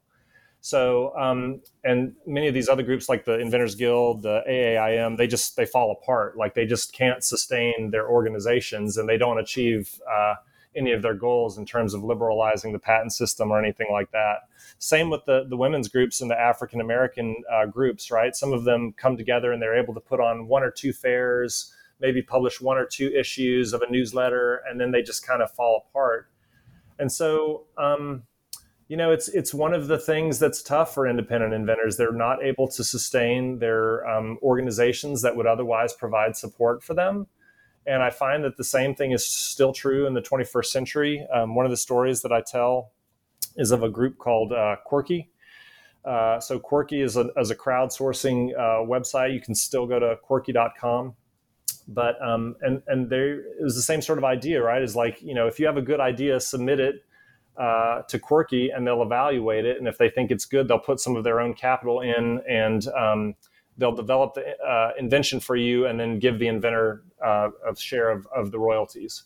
[SPEAKER 4] So um, and many of these other groups like the Inventors Guild, the AAIM, they just they fall apart. Like they just can't sustain their organizations and they don't achieve. Uh, any of their goals in terms of liberalizing the patent system or anything like that. Same with the, the women's groups and the African American uh, groups, right? Some of them come together and they're able to put on one or two fairs, maybe publish one or two issues of a newsletter, and then they just kind of fall apart. And so, um, you know, it's it's one of the things that's tough for independent inventors. They're not able to sustain their um, organizations that would otherwise provide support for them. And I find that the same thing is still true in the 21st century. Um, one of the stories that I tell is of a group called uh, Quirky. Uh, so Quirky is a, is a crowdsourcing uh, website. You can still go to quirky.com. But um, and and there is the same sort of idea, right? Is like you know if you have a good idea, submit it uh, to Quirky, and they'll evaluate it. And if they think it's good, they'll put some of their own capital in and um, they'll develop the uh, invention for you and then give the inventor uh, a share of, of the royalties.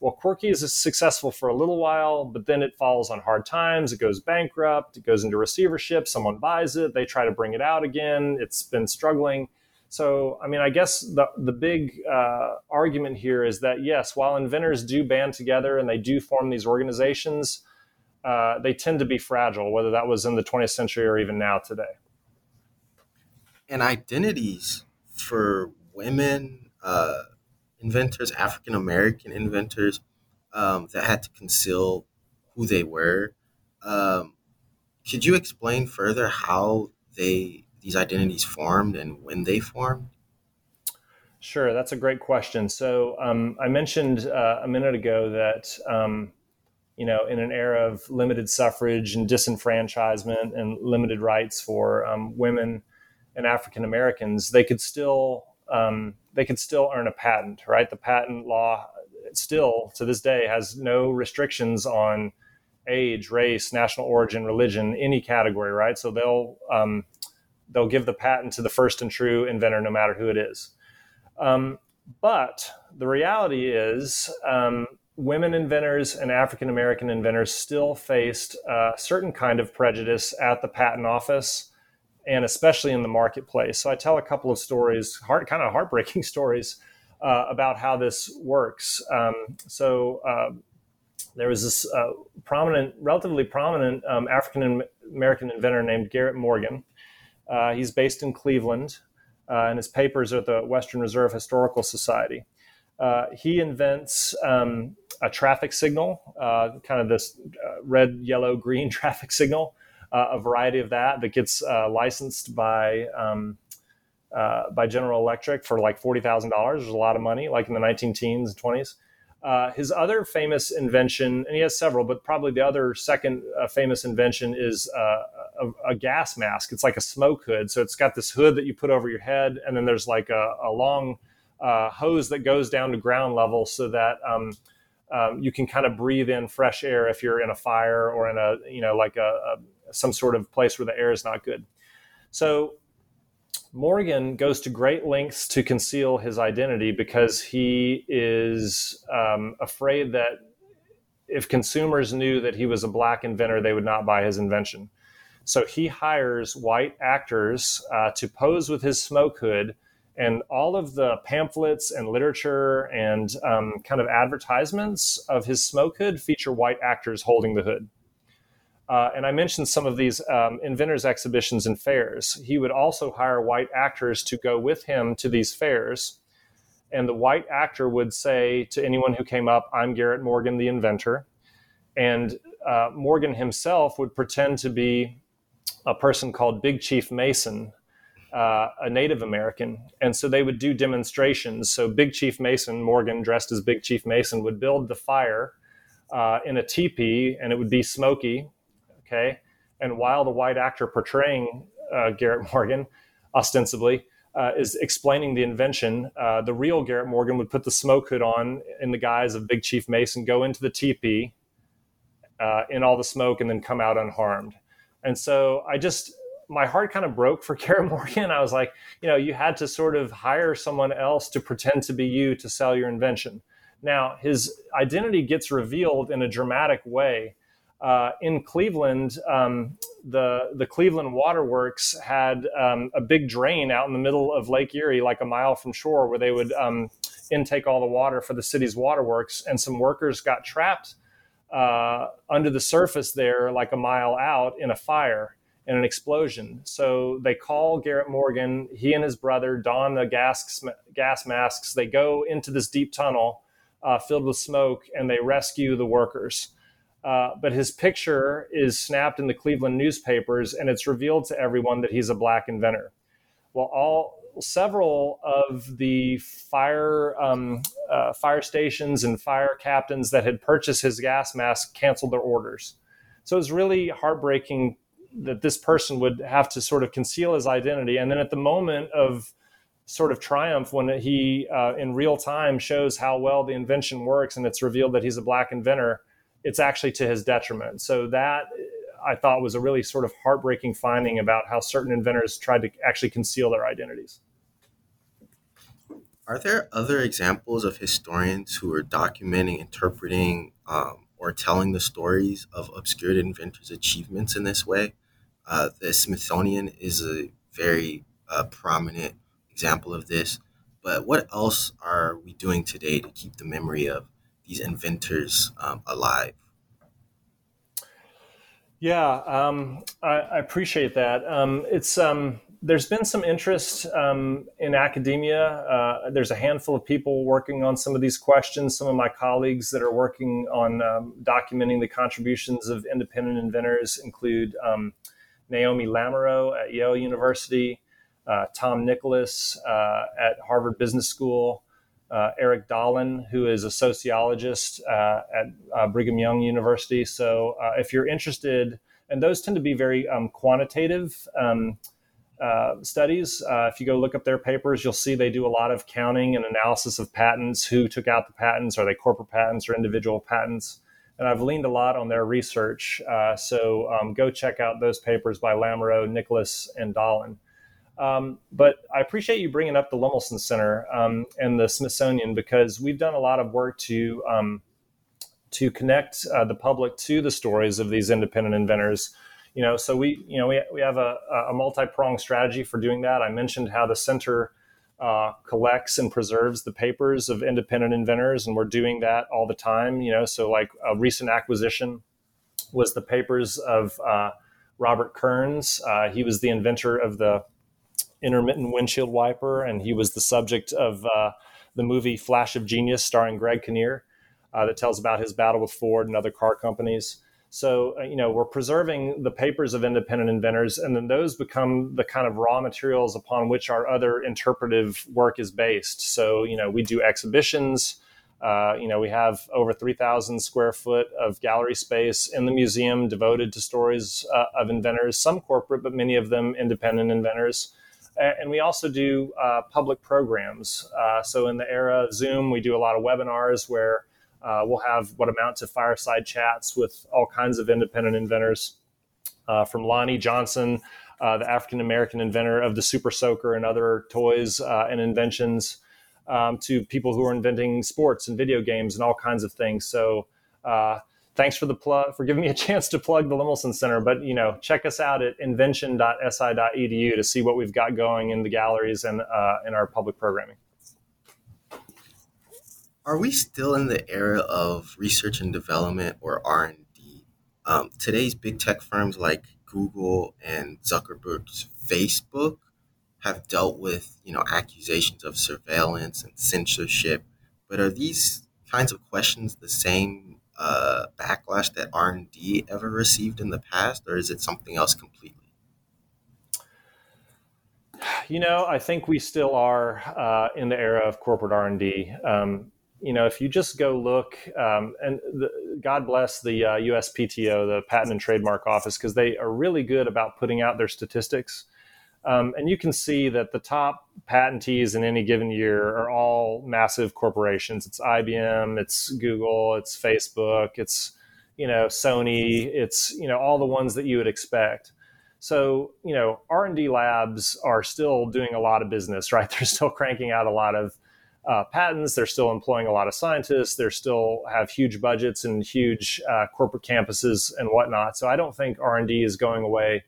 [SPEAKER 4] Well, Quirky is successful for a little while, but then it falls on hard times. It goes bankrupt. It goes into receivership. Someone buys it. They try to bring it out again. It's been struggling. So, I mean, I guess the, the big uh, argument here is that yes, while inventors do band together and they do form these organizations, uh, they tend to be fragile, whether that was in the 20th century or even now today
[SPEAKER 3] and identities for women uh, inventors, African American inventors um, that had to conceal who they were. Um, could you explain further how they these identities formed and when they formed?
[SPEAKER 4] Sure, that's a great question. So um, I mentioned uh, a minute ago that um, you know in an era of limited suffrage and disenfranchisement and limited rights for um, women and African Americans, they could still um, they could still earn a patent, right? The patent law still to this day has no restrictions on age, race, national origin, religion, any category, right? So they'll um, they'll give the patent to the first and true inventor, no matter who it is. Um, but the reality is, um, women inventors and African American inventors still faced a certain kind of prejudice at the patent office and especially in the marketplace. So I tell a couple of stories, heart, kind of heartbreaking stories uh, about how this works. Um, so uh, there was this uh, prominent, relatively prominent um, African American inventor named Garrett Morgan. Uh, he's based in Cleveland, uh, and his papers are at the Western Reserve Historical Society. Uh, he invents um, a traffic signal, kind of this red, yellow, green traffic signal uh, a variety of that that gets uh, licensed by um, uh, by General Electric for like forty thousand dollars. There's a lot of money, like in the nineteen teens and twenties. Uh, his other famous invention, and he has several, but probably the other second uh, famous invention is uh, a, a, gas mask. It's like a smoke hood. So it's got this hood that you put over your head, and then there's like a, a long hose that goes down to ground level so that um, um, you can kind of breathe in fresh air if you're in a fire or in a, you know, like a, a some sort of place where the air is not good. So Morgan goes to great lengths to conceal his identity because he is um, afraid that if consumers knew that he was a black inventor, they would not buy his invention. So he hires white actors uh, to pose with his smoke hood, and all of the pamphlets and literature and um, kind of advertisements of his smoke hood feature white actors holding the hood. Uh, and I mentioned some of these um, inventors exhibitions and fairs. He would also hire white actors to go with him to these fairs. And the white actor would say to anyone who came up, I'm Garrett Morgan, the inventor. And uh, Morgan himself would pretend to be a person called Big Chief Mason, uh, a Native American. And so they would do demonstrations. So Big Chief Mason, Morgan dressed as Big Chief Mason, would build the fire uh, in a teepee and it would be smoky Okay. And while the white actor portraying uh, Garrett Morgan, ostensibly, uh, is explaining the invention, uh, the real Garrett Morgan would put the smoke hood on in the guise of Big Chief Mason, go into the teepee uh, in all the smoke, and then come out unharmed. And so I just, my heart kind of broke for Garrett Morgan. I was like, you know, you had to sort of hire someone else to pretend to be you to sell your invention. Now, his identity gets revealed in a dramatic way uh, in Cleveland, um, the the Cleveland Waterworks had um, a big drain out in the middle of Lake Erie, like a mile from shore, where they would um, intake all the water for the city's waterworks. And some workers got trapped uh, under the surface there, like a mile out, in a fire in an explosion. So they call Garrett Morgan. He and his brother don the gas gas masks. They go into this deep tunnel uh, filled with smoke, and they rescue the workers. Uh, but his picture is snapped in the Cleveland newspapers, and it's revealed to everyone that he's a black inventor. Well, all several of the fire um, uh, fire stations and fire captains that had purchased his gas mask canceled their orders. So it was really heartbreaking that this person would have to sort of conceal his identity, and then at the moment of sort of triumph when he uh, in real time shows how well the invention works and it's revealed that he's a black inventor it's actually to his detriment. So that I thought was a really sort of heartbreaking finding about how certain inventors tried to actually conceal their identities.
[SPEAKER 3] Are there other examples of historians who are documenting, interpreting, um, or telling the stories of obscure inventors' achievements in this way? Uh, the Smithsonian is a very uh, prominent example of this. But what else are we doing today to keep the memory of these inventors um, alive.
[SPEAKER 4] Yeah, um, I, I, appreciate that. Um, it's um, there's been some interest um, in academia. Uh, there's a handful of people working on some of these questions. Some of my colleagues that are working on um, documenting the contributions of independent inventors include Naomi Lamoreaux at Yale University, uh, Tom Nicholas uh, at Harvard Business School, uh, Eric Dahlin, who is a sociologist uh, at uh, Brigham Young University. So if you're interested, and those tend to be very um, quantitative um, uh, studies. Uh, if you go look up their papers, you'll see they do a lot of counting and analysis of patents. Who took out the patents? Are they corporate patents or individual patents? And I've leaned a lot on their research. so um, go check out those papers by Lamoreaux, Nicholas, and Dahlin. Um, but I appreciate you bringing up the Lemelson Center um, and the Smithsonian because we've done a lot of work to um, to connect uh, the public to the stories of these independent inventors. You know, so we you know we, we have a, a multi pronged strategy for doing that. I mentioned how the center uh, collects and preserves the papers of independent inventors, and we're doing that all the time. You know, so like a recent acquisition was the papers of uh, Robert Kearns. Uh, he was the inventor of the intermittent windshield wiper, and he was the subject of uh, the movie Flash of Genius, starring Greg Kinnear, uh, that tells about his battle with Ford and other car companies. So, uh, you know, we're preserving the papers of independent inventors, and then those become the kind of raw materials upon which our other interpretive work is based. So, you know, we do exhibitions. Uh, you know, we have over 3,000 square foot of gallery space in the museum devoted to stories uh, of inventors, some corporate, but many of them independent inventors and we also do uh, public programs. Uh, so in the era of Zoom, we do a lot of webinars where uh, we'll have what amount to fireside chats with all kinds of independent inventors, uh, from Lonnie Johnson uh, the African American inventor of the Super Soaker and other toys uh, and inventions, um, to people who are inventing sports and video games and all kinds of things. So uh, thanks for the plug for giving me a chance to plug the Lemelson Center. But you know, check us out at invention.si.edu to see what we've got going in the galleries and uh, in our public programming.
[SPEAKER 3] Are we still in the era of research and development or R and D? Um, today's big tech firms like Google and Zuckerberg's Facebook have dealt with you know accusations of surveillance and censorship, but are these kinds of questions the same uh, backlash that R and D ever received in the past, or is it something else completely?
[SPEAKER 4] You know, I think we still are uh, in the era of corporate R and D. Um, you know, if you just go look, um, and the, God bless the uh, USPTO, the Patent and Trademark Office, because they are really good about putting out their statistics. Um, and you can see that the top patentees in any given year are all massive corporations. It's IBM, it's Google, it's Facebook, it's you know Sony, it's you know all the ones that you would expect. So you know R and D labs are still doing a lot of business, right? They're still cranking out a lot of uh, patents. They're still employing a lot of scientists. They're still have huge budgets and huge uh, corporate campuses and whatnot. So I don't think R and D is going away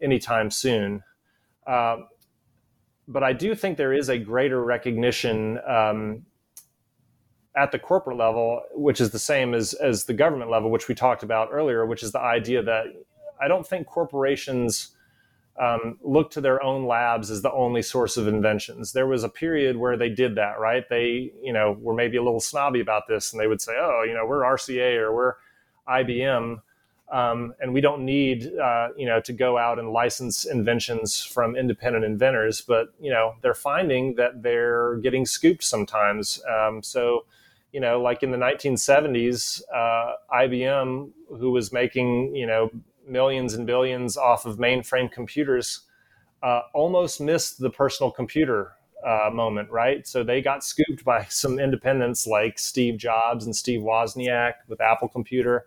[SPEAKER 4] anytime soon. Um, but I do think there is a greater recognition um, at the corporate level, which is the same as, as the government level, which we talked about earlier, which is the idea that I don't think corporations um, look to their own labs as the only source of inventions. There was a period where they did that, right? They, you know, were maybe a little snobby about this, and they would say, "Oh, you know, we're RCA or we're IBM." Um, and we don't need uh, you know to go out and license inventions from independent inventors but you know they're finding that they're getting scooped sometimes um, so you know like in the 1970s uh, ibm who was making you know millions and billions off of mainframe computers uh, almost missed the personal computer uh, moment, right? So they got scooped by some independents like Steve Jobs and Steve Wozniak with Apple Computer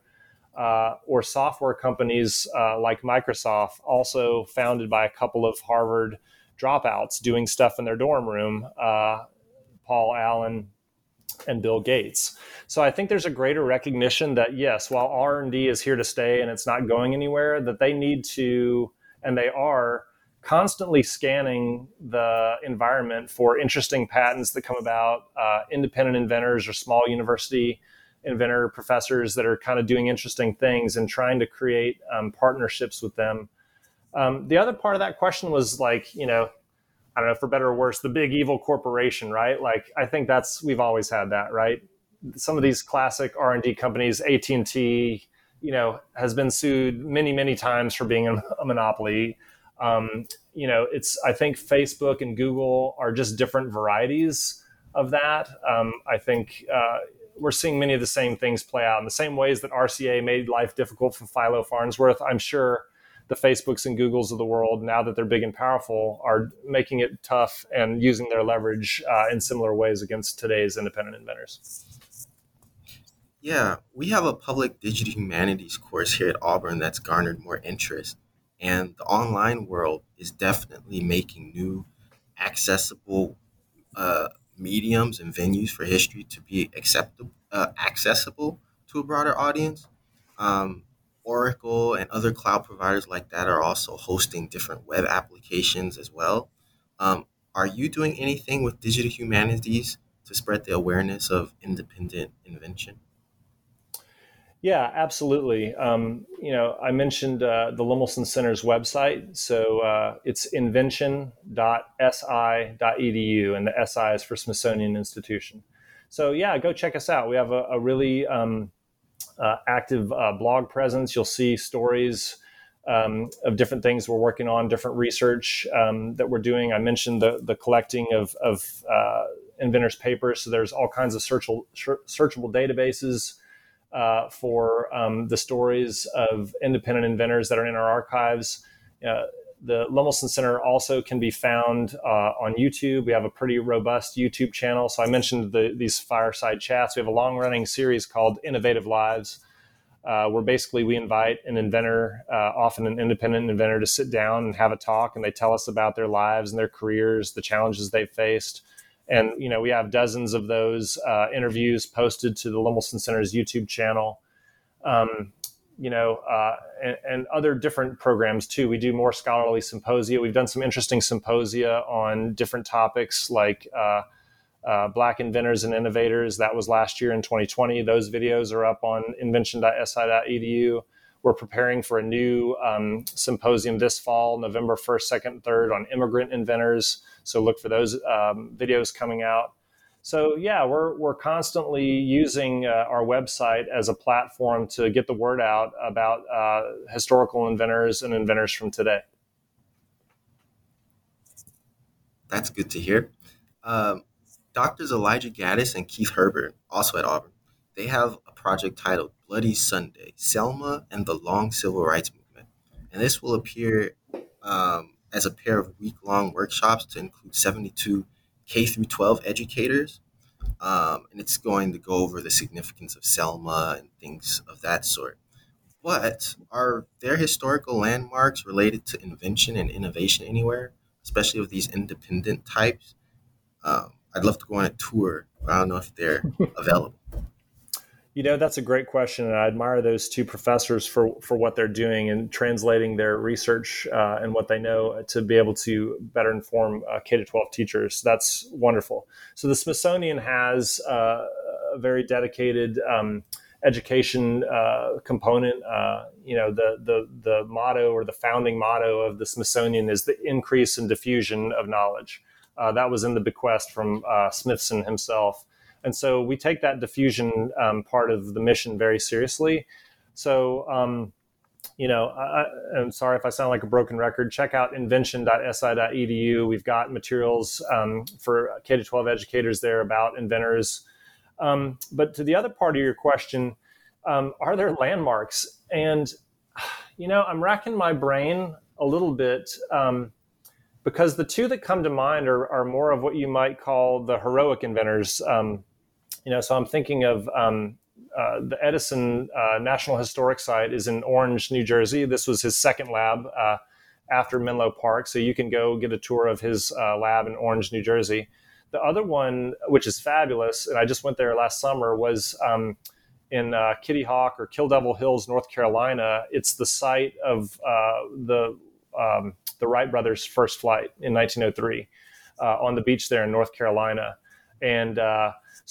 [SPEAKER 4] uh, or software companies uh, like Microsoft, also founded by a couple of Harvard dropouts doing stuff in their dorm room, uh, Paul Allen and Bill Gates. So I think there's a greater recognition that yes, while R&D is here to stay and it's not going anywhere, that they need to and they are constantly scanning the environment for interesting patents that come about, uh, independent inventors or small university inventor professors that are kind of doing interesting things and trying to create um, partnerships with them. Um, the other part of that question was like, you know, I don't know, for better or worse, the big evil corporation, right? Like, I think that's we've always had that, right? Some of these classic R and D companies, AT and T, you know, has been sued many, many times for being a, a monopoly. Um, you know, it's I think Facebook and Google are just different varieties of that. Um, I think uh, we're seeing many of the same things play out in the same ways that RCA made life difficult for Philo Farnsworth. I'm sure the Facebooks and Googles of the world, now that they're big and powerful, are making it tough and using their leverage uh, in similar ways against today's independent inventors.
[SPEAKER 3] Yeah, we have a public digital humanities course here at Auburn that's garnered more interest. And the online world is definitely making new, accessible uh, mediums and venues for history to be acceptable, uh, accessible to a broader audience. Um, Oracle and other cloud providers like that are also hosting different web applications as well. Um, are you doing anything with digital humanities to spread the awareness of independent invention?
[SPEAKER 4] Yeah, absolutely. Um, you know, I mentioned uh, the Lemelson Center's website. So uh, it's invention.si.edu, and the SI is for Smithsonian Institution. So yeah, go check us out. We have a, a really um, uh, active uh, blog presence. You'll see stories um, of different things we're working on, different research um, that we're doing. I mentioned the, the collecting of, of uh, inventors' papers. So there's all kinds of searchable, searchable databases uh, for um, the stories of independent inventors that are in our archives. The Lemelson Center also can be found uh, on YouTube. We have a pretty robust YouTube channel. So I mentioned the, these fireside chats. We have a long running series called Innovative Lives. uh, where basically we invite an inventor, uh, often an independent inventor, to sit down and have a talk, and they tell us about their lives and their careers, the challenges they've faced. And you know, we have dozens of those uh, interviews posted to the Lemelson Center's YouTube channel. Um, you know, uh, and, and, other different programs too. We do more scholarly symposia. We've done some interesting symposia on different topics like uh, uh, Black inventors and innovators. That was last year in 2020. Those videos are up on invention.si.edu. We're preparing for a new um, symposium this fall, November 1st, 2nd, 3rd, on immigrant inventors. So look for those um, videos coming out. So yeah, we're we're constantly using uh, our website as a platform to get the word out about uh, historical inventors and inventors from today.
[SPEAKER 3] That's good to hear. Um, Doctors Elijah Gaddis and Keith Herbert, also at Auburn, they have a project titled Bloody Sunday: Selma and the Long Civil Rights Movement, and this will appear um, as a pair of week-long workshops to include 72 K through 12 educators. Um, and it's going to go over the significance of Selma and things of that sort. But are there historical landmarks related to invention and innovation anywhere, especially with these independent types? Um, I'd love to go on a tour, but I don't know if they're available.
[SPEAKER 4] You know, that's a great question, and I admire those two professors for for what they're doing and translating their research uh, and what they know to be able to better inform uh, K to twelve teachers. That's wonderful. So the Smithsonian has uh, a very dedicated. Um, education uh, component. Uh, you know, the the the motto or the founding motto of the Smithsonian is the increase and diffusion of knowledge. Uh, that was in the bequest from uh, Smithson himself. And so we take that diffusion um, part of the mission very seriously. So, um, you know, I, am sorry if I sound like a broken record. Check out invention.si.edu. We've got materials um, for K 12 educators there about inventors. Um, but to the other part of your question, um, are there landmarks? And, you know, I'm racking my brain a little bit um, because the two that come to mind are, are more of what you might call the heroic inventors. Um, you know, so I'm thinking of um, uh, the Edison uh, National Historic Site is in Orange, New Jersey. This was his second lab uh, after Menlo Park, so you can go get a tour of his uh, lab in Orange, New Jersey. The other one, which is fabulous, and I just went there last summer, was um, in uh, Kitty Hawk or Kill Devil Hills, North Carolina. It's the site of uh, the um, the Wright brothers' first flight in 1903 on the beach there in North Carolina, and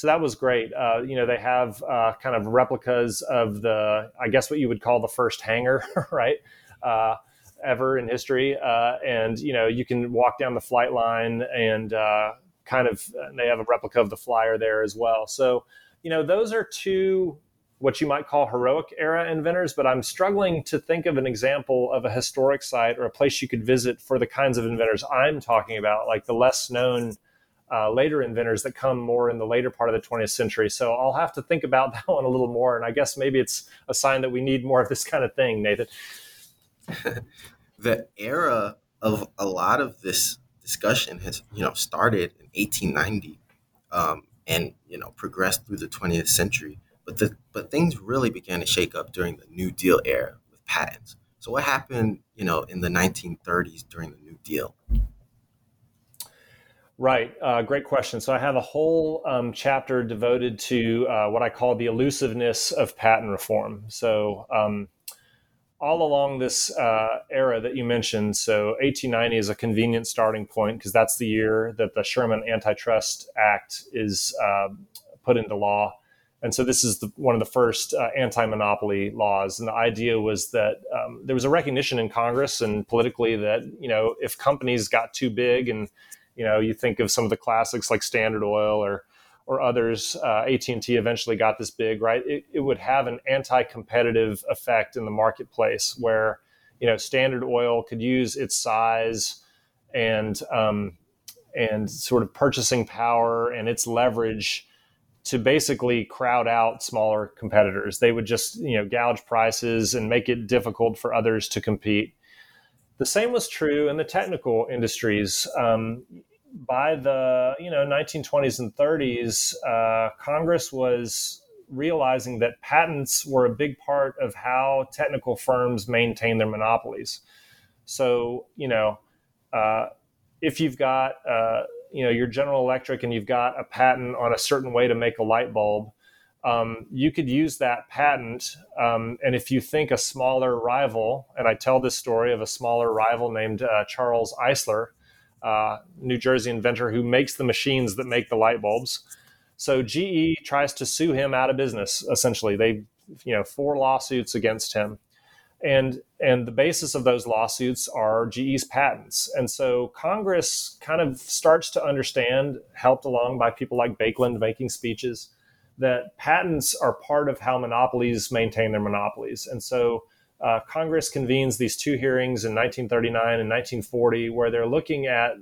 [SPEAKER 4] so that was great. Uh, you know, they have uh, kind of replicas of the, I guess, what you would call the first hangar, right? Uh, ever in history, uh, and you know, you can walk down the flight line and uh, kind of. They have a replica of the flyer there as well. So, you know, those are two what you might call heroic era inventors, but I'm struggling to think of an example of a historic site or a place you could visit for the kinds of inventors I'm talking about, like the less known uh, later inventors that come more in the later part of the 20th century. So I'll have to think about that one a little more. And I guess maybe it's a sign that we need more of this kind of thing, Nathan.
[SPEAKER 3] the era of a lot of this discussion has, you know, started in 1890 um, and, you know, progressed through the 20th century. But the but things really began to shake up during the New Deal era with patents. So what happened, you know, in the 1930s during the New Deal?
[SPEAKER 4] Right. Uh, great question. So I have a whole um, chapter devoted to uh, what I call the elusiveness of patent reform. So um, all along this uh, era that you mentioned, so 1890 is a convenient starting point because that's the year that the Sherman Antitrust Act is um, put into law. And so this is the, one of the first uh, anti-monopoly laws. And the idea was that um, there was a recognition in Congress and politically that you know if companies got too big and you know, you think of some of the classics like Standard Oil or or others. Uh, AT&T eventually got this big, right? It, it would have an anti-competitive effect in the marketplace where you know Standard Oil could use its size and um, and sort of purchasing power and its leverage to basically crowd out smaller competitors. They would just you know gouge prices and make it difficult for others to compete. The same was true in the technical industries. Um, by the you know 1920s and 30s, uh, Congress was realizing that patents were a big part of how technical firms maintain their monopolies. So, you know, uh, if you've got, uh, you know, your General Electric and you've got a patent on a certain way to make a light bulb, um, you could use that patent. Um, and if you think a smaller rival, and I tell this story of a smaller rival named uh, Charles Eisler, uh, New Jersey inventor who makes the machines that make the light bulbs. So GE tries to sue him out of business. Essentially, they, you know, four lawsuits against him, and and the basis of those lawsuits are GE's patents. And so Congress kind of starts to understand, helped along by people like Baekeland making speeches that patents are part of how monopolies maintain their monopolies. And so uh, Congress convenes these two hearings in 1939 and 1940 where they're looking at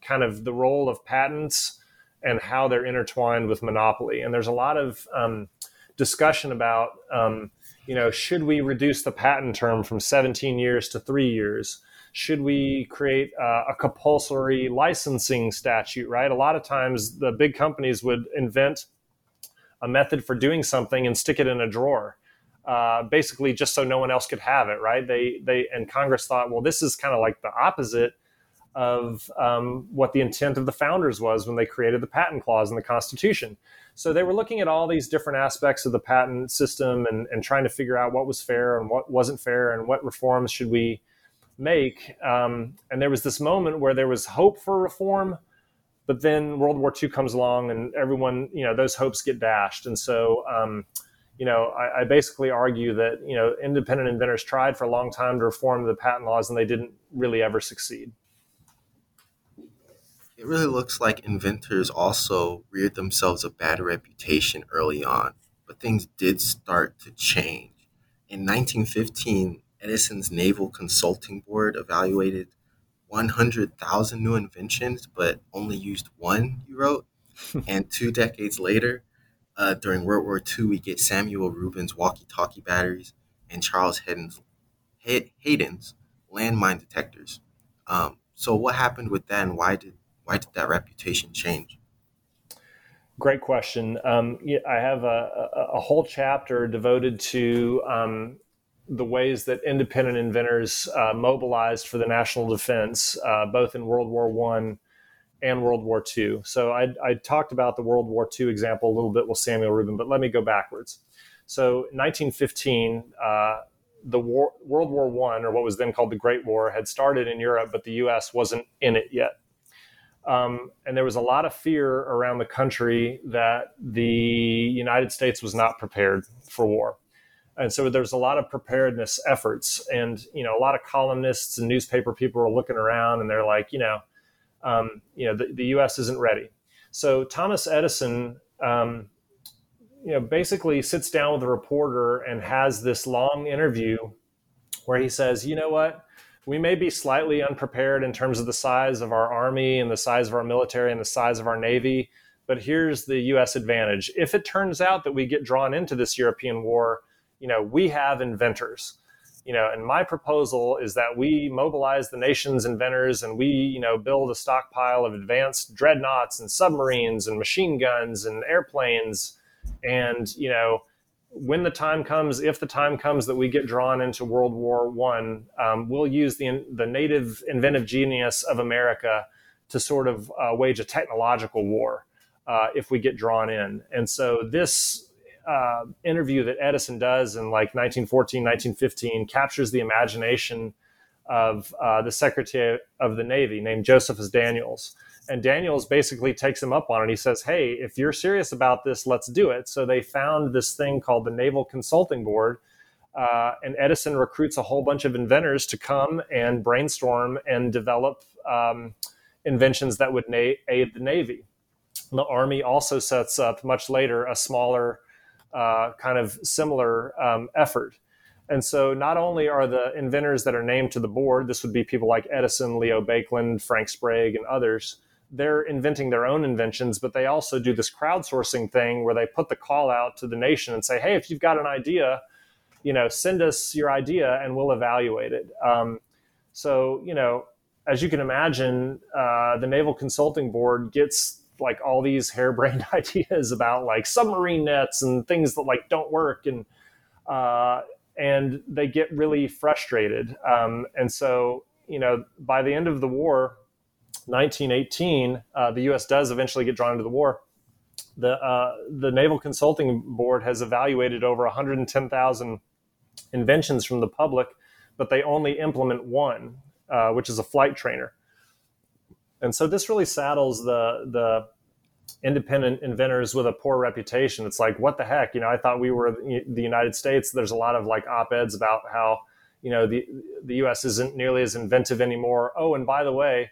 [SPEAKER 4] kind of the role of patents and how they're intertwined with monopoly. And there's a lot of um, discussion about, um, you know, should we reduce the patent term from 17 years to three years? Should we create uh, a compulsory licensing statute, right? A lot of times the big companies would invent a method for doing something and stick it in a drawer. Uh, basically, just so no one else could have it, right? They they and Congress thought, well, this is kind of like the opposite of um, what the intent of the founders was when they created the patent clause in the Constitution. So they were looking at all these different aspects of the patent system and, and trying to figure out what was fair and what wasn't fair and what reforms should we make. Um, and there was this moment where there was hope for reform, but then World War II comes along and everyone, you know, those hopes get dashed. And so, um, you know, I, I, basically argue that, you know, independent inventors tried for a long time to reform the patent laws and they didn't really ever succeed.
[SPEAKER 3] It really looks like inventors also reared themselves a bad reputation early on, but things did start to change. In 1915, Edison's Naval Consulting Board evaluated 100,000 new inventions, but only used one, you wrote. and two decades later, uh, during World War II, we get Samuel Rubin's walkie talkie batteries and Charles Hayden's, Hayden's landmine detectors. Um, so, what happened with that, and why did why did that reputation change?
[SPEAKER 4] Great question. Um, I have a, a, a, whole chapter devoted to um, the ways that independent inventors uh, mobilized for the national defense, uh, both in World War One and World War II. So I, I, talked about the World War II example a little bit with Samuel Rubin, but let me go backwards. So 1915, uh, the war, World War One, or what was then called the Great War, had started in Europe, but the U.S. wasn't in it yet. Um, and there was a lot of fear around the country that the United States was not prepared for war and so there's a lot of preparedness efforts and you know a lot of columnists and newspaper people are looking around and they're like you know um, you know the, the us isn't ready. So thomas edison um, you know basically sits down with a reporter and has this long interview where he says you know what? We may be slightly unprepared in terms of the size of our army and the size of our military and the size of our navy but here's the us advantage. If it turns out that we get drawn into this european war you know, we have inventors. You know, and my proposal is that we mobilize the nation's inventors and we, you know, build a stockpile of advanced dreadnoughts and submarines and machine guns and airplanes. And, you know, when the time comes, if the time comes that we get drawn into World War One, um, we'll use the the native inventive genius of America to sort of uh, wage a technological war uh, if we get drawn in. And so this uh, interview that Edison does in like 1914, 1915 captures the imagination of uh, the Secretary of the Navy named Josephus Daniels. And Daniels basically takes him up on it. He says, Hey, if you're serious about this, let's do it. So they found this thing called the Naval Consulting Board. Uh, and Edison recruits a whole bunch of inventors to come and brainstorm and develop um, inventions that would na- aid the Navy. The Army also sets up much later a smaller uh, kind of similar um, effort. And so, not only are the inventors that are named to the board, this would be people like Edison, Leo Baekeland, Frank Sprague, and others, they're inventing their own inventions, but they also do this crowdsourcing thing where they put the call out to the nation and say, hey, if you've got an idea, you know, send us your idea and we'll evaluate it. Um, so, you know, as you can imagine, uh, the Naval Consulting Board gets like all these harebrained ideas about like submarine nets and things that like don't work and uh, and they get really frustrated. Um, and so, you know, by the end of the war, 1918, uh, the U.S. does eventually get drawn into the war. The uh, the Naval Consulting Board has evaluated over 110,000 inventions from the public, but they only implement one, uh, which is a flight trainer. And so this really saddles the the independent inventors with a poor reputation. It's like, what the heck? You know, I thought we were the United States. There's a lot of like op-eds about how, you know, the, the U.S. isn't nearly as inventive anymore. Oh, and by the way,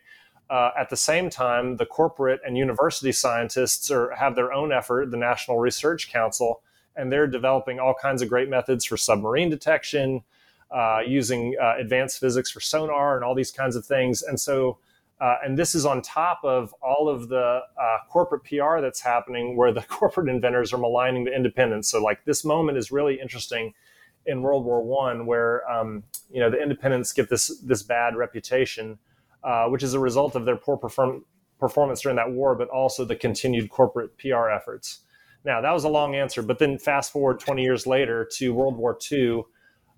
[SPEAKER 4] uh, at the same time, the corporate and university scientists are, have their own effort, the National Research Council, and they're developing all kinds of great methods for submarine detection, uh, using uh, advanced physics for sonar and all these kinds of things. And so uh, and this is on top of all of the uh, corporate PR that's happening where the corporate inventors are maligning the independents. So, like, this moment is really interesting in World War One, where um, you know the independents get this this bad reputation, uh, which is a result of their poor perform- performance during that war, but also the continued corporate PR efforts. Now, that was a long answer, but then fast forward 20 years later to World War II.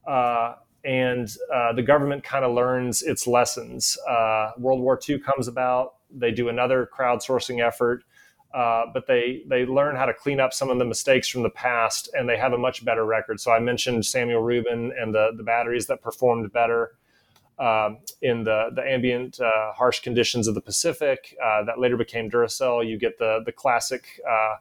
[SPEAKER 4] Uh, and uh, the government kind of learns its lessons. Uh, World War II comes about. They do another crowdsourcing effort, uh, but they they learn how to clean up some of the mistakes from the past, and they have a much better record. So I mentioned Samuel Rubin and the the batteries that performed better. Um, in the the ambient uh, harsh conditions of the Pacific, uh, that later became Duracell. You get the the classic uh,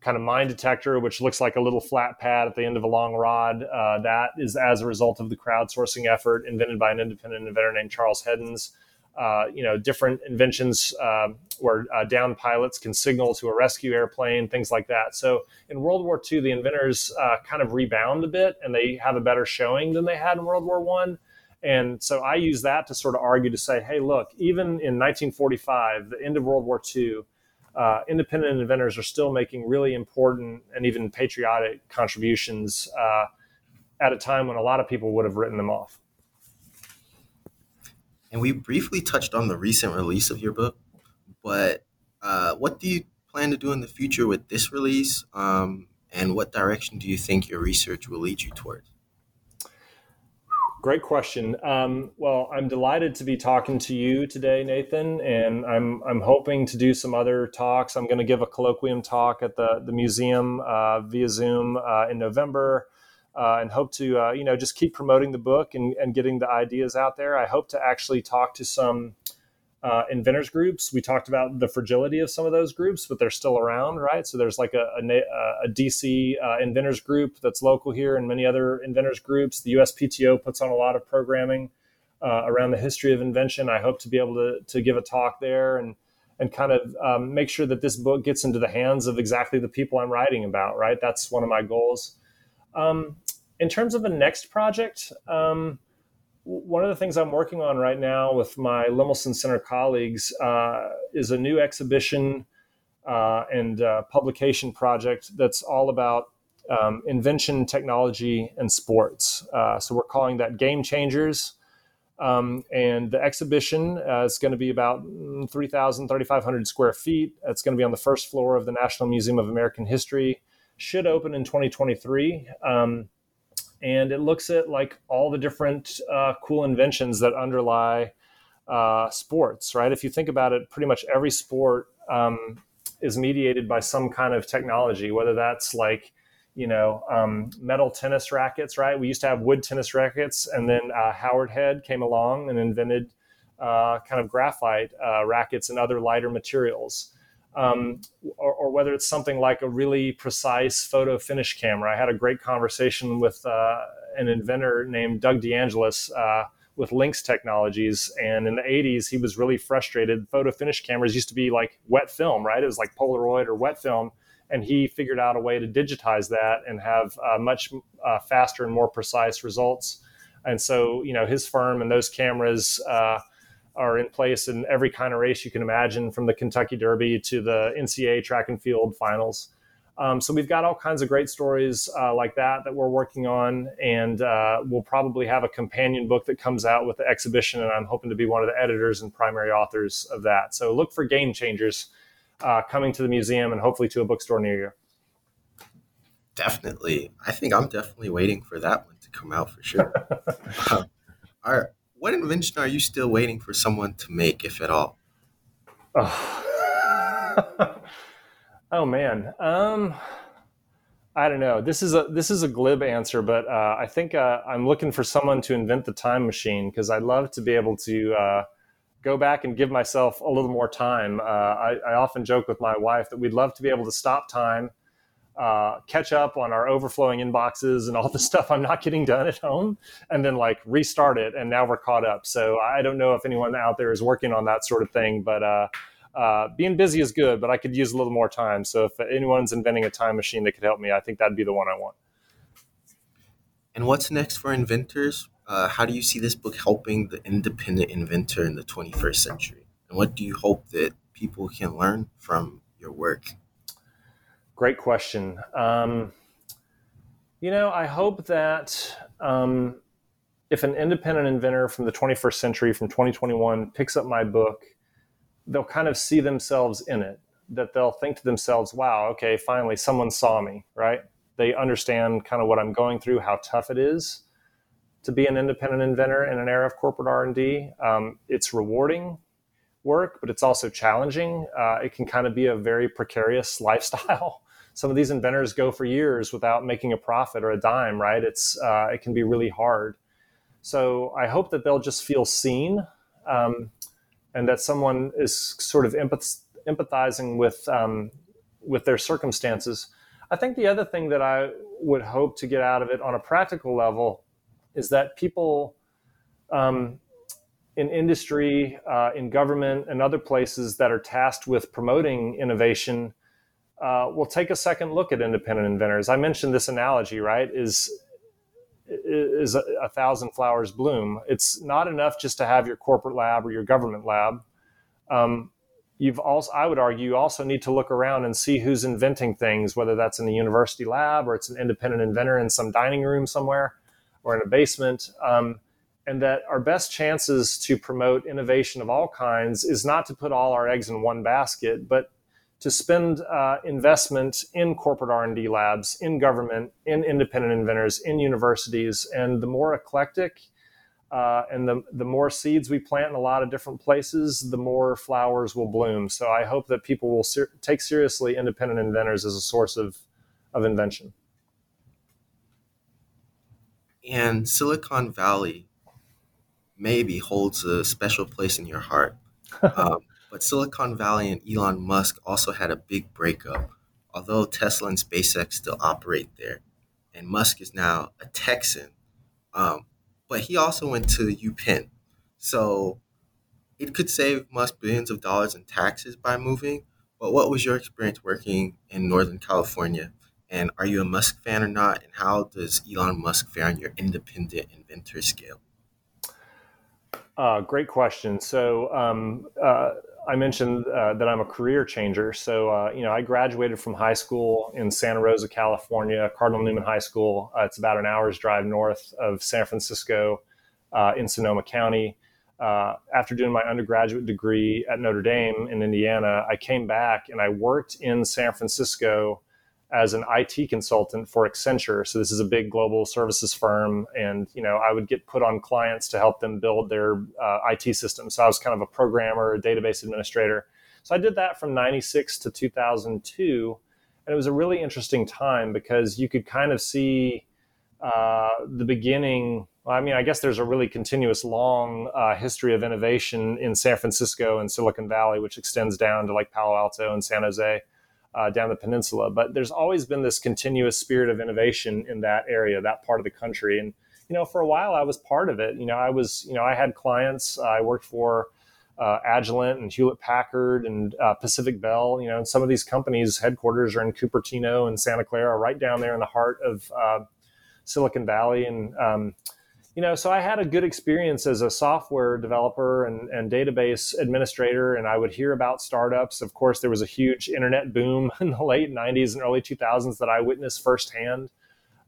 [SPEAKER 4] kind of mine detector, which looks like a little flat pad at the end of a long rod. Uh, that is as a result of the crowdsourcing effort invented by an independent inventor named Charles Heddens. Uh, you know, different inventions uh, where uh, down pilots can signal to a rescue airplane, things like that. So in World War II, the inventors uh, kind of rebound a bit and they have a better showing than they had in World War One. And so I use that to sort of argue to say, hey, look, even in 1945, the end of World War II, uh, independent inventors are still making really important and even patriotic contributions uh, at a time when a lot of people would have written them off.
[SPEAKER 3] And we briefly touched on the recent release of your book, but uh, what do you plan to do in the future with this release? Um, and what direction do you think your research will lead you towards?
[SPEAKER 4] Great question. Um, well, I'm delighted to be talking to you today, Nathan, and I'm I'm hoping to do some other talks. I'm going to give a colloquium talk at the the museum uh, via Zoom uh, in November, uh, and hope to uh, you know just keep promoting the book and, and getting the ideas out there. I hope to actually talk to some uh, inventors groups. We talked about the fragility of some of those groups, but they're still around, right? So there's like a, a, a DC uh, inventors group that's local here, and many other inventors groups. The USPTO puts on a lot of programming uh, around the history of invention. I hope to be able to to give a talk there and and kind of um, make sure that this book gets into the hands of exactly the people I'm writing about. Right, that's one of my goals. Um, in terms of the next project. Um, one of the things I'm working on right now with my Lemelson Center colleagues uh, is a new exhibition uh, and uh, publication project that's all about um, invention, technology, and sports. Uh, so we're calling that Game Changers. Um, and the exhibition uh, is going to be about 3,000, 3,500 square feet. It's going to be on the first floor of the National Museum of American History. Should open in 2023. Um, and it looks at like all the different uh, cool inventions that underlie uh, sports, right? If you think about it, pretty much every sport um, is mediated by some kind of technology, whether that's like, you know, um, metal tennis rackets, right? We used to have wood tennis rackets, and then uh, Howard Head came along and invented uh, kind of graphite uh, rackets and other lighter materials um, or, or, whether it's something like a really precise photo finish camera. I had a great conversation with uh, an inventor named Doug DeAngelis uh, with Lynx Technologies, and in the 80s he was really frustrated. Photo finish cameras used to be like wet film, right? It was like Polaroid or wet film. And he figured out a way to digitize that and have uh, much faster and more precise results. And so, you know, his firm and those cameras uh, are in place in every kind of race you can imagine, from the Kentucky Derby to the NCAA track and field finals. Um, so we've got all kinds of great stories uh, like that that we're working on, and uh, we'll probably have a companion book that comes out with the exhibition, and I'm hoping to be one of the editors and primary authors of that. So look for Game Changers. uh, coming to the museum and hopefully to a bookstore near you.
[SPEAKER 3] Definitely. I think I'm definitely waiting for that one to come out for sure. uh, all right. What invention are you still waiting for someone to make, if at all?
[SPEAKER 4] Oh, oh man. Um, I don't know. This is a this is a glib answer, but uh, I think uh, I'm looking for someone to invent the time machine because I'd love to be able to uh, go back and give myself a little more time. Uh, I, I, often joke with my wife that we'd love to be able to stop time, uh, catch up on our overflowing inboxes and all the stuff I'm not getting done at home, and then like restart it. And now we're caught up. So I don't know if anyone out there is working on that sort of thing, but uh, uh, being busy is good, but I could use a little more time. So if anyone's inventing a time machine that could help me, I think that'd be the one I want.
[SPEAKER 3] And what's next for inventors? Uh, how do you see this book helping the independent inventor in the 21st century? And what do you hope that people can learn from your work?
[SPEAKER 4] Great question. Um, you know, I hope that um, if an independent inventor from the 21st century, from 2021, picks up my book they'll kind of see themselves in it that they'll think to themselves wow okay finally someone saw me right? They understand kind of what i'm going through how tough it is to be an independent inventor in an era of corporate r&d um, it's rewarding work but it's also challenging. Uh, it can kind of be a very precarious lifestyle some of these inventors go for years without making a profit or a dime right it's uh, it can be really hard so i hope that they'll just feel seen um, and that someone is sort of empath- empathizing with um, with their circumstances. I think the other thing that I would hope to get out of it on a practical level is that people um, in industry, uh, in government, and other places that are tasked with promoting innovation uh, will take a second look at independent inventors. I mentioned this analogy, right? Is is a, a, thousand flowers bloom. It's not enough just to have your corporate lab or your government lab. Um, you've also, I would argue, you also need to look around and see who's inventing things, whether that's in a university lab or it's an independent inventor in some dining room somewhere or in a basement. Um, and that our best chances to promote innovation of all kinds is not to put all our eggs in one basket, but to spend uh, investment in corporate r&d labs in government in independent inventors in universities. And the more eclectic uh, and the, the more seeds we plant in a lot of different places the more flowers will bloom. So i hope that people will ser- take seriously independent inventors as a source of, of invention.
[SPEAKER 3] And silicon valley maybe holds a special place in your heart. Um, but Silicon Valley and Elon Musk also had a big breakup, although Tesla and SpaceX still operate there. And Musk is now a Texan. Um, but he also went to UPenn. So it could save Musk billions of dollars in taxes by moving. But what was your experience working in Northern California? And are you a Musk fan or not? And how does Elon Musk fare on your independent inventor scale?
[SPEAKER 4] Uh, great question. So, um, uh, I mentioned uh, that I'm a career changer. So, uh, you know, I graduated from high school in Santa Rosa, California, Cardinal Newman High School. Uh, it's about an hour's drive north of San Francisco uh, in Sonoma County. Uh, after doing my undergraduate degree at Notre Dame in Indiana, I came back and I worked in San Francisco as an IT consultant for Accenture. So this is a big global services firm, and you know I would get put on clients to help them build their uh, IT systems. So I was kind of a programmer, a database administrator. So I did that from '96 to 2002, and it was a really interesting time because you could kind of see uh, the beginning. I mean, I guess there's a really continuous long uh, history of innovation in San Francisco and Silicon Valley, which extends down to like Palo Alto and San Jose uh, down the peninsula. But there's always been this continuous spirit of innovation in that area, that part of the country. And you know, for a while, I was part of it. You know, I was, you know, I had clients. I worked for uh, Agilent and Hewlett Packard and uh, Pacific Bell. You know, and some of these companies' headquarters are in Cupertino and Santa Clara, right down there in the heart of uh, Silicon Valley. And um, you know, so I had a good experience as a software developer and, and database administrator, and I would hear about startups. Of course, there was a huge internet boom in the late 90s and early 2000s that I witnessed firsthand,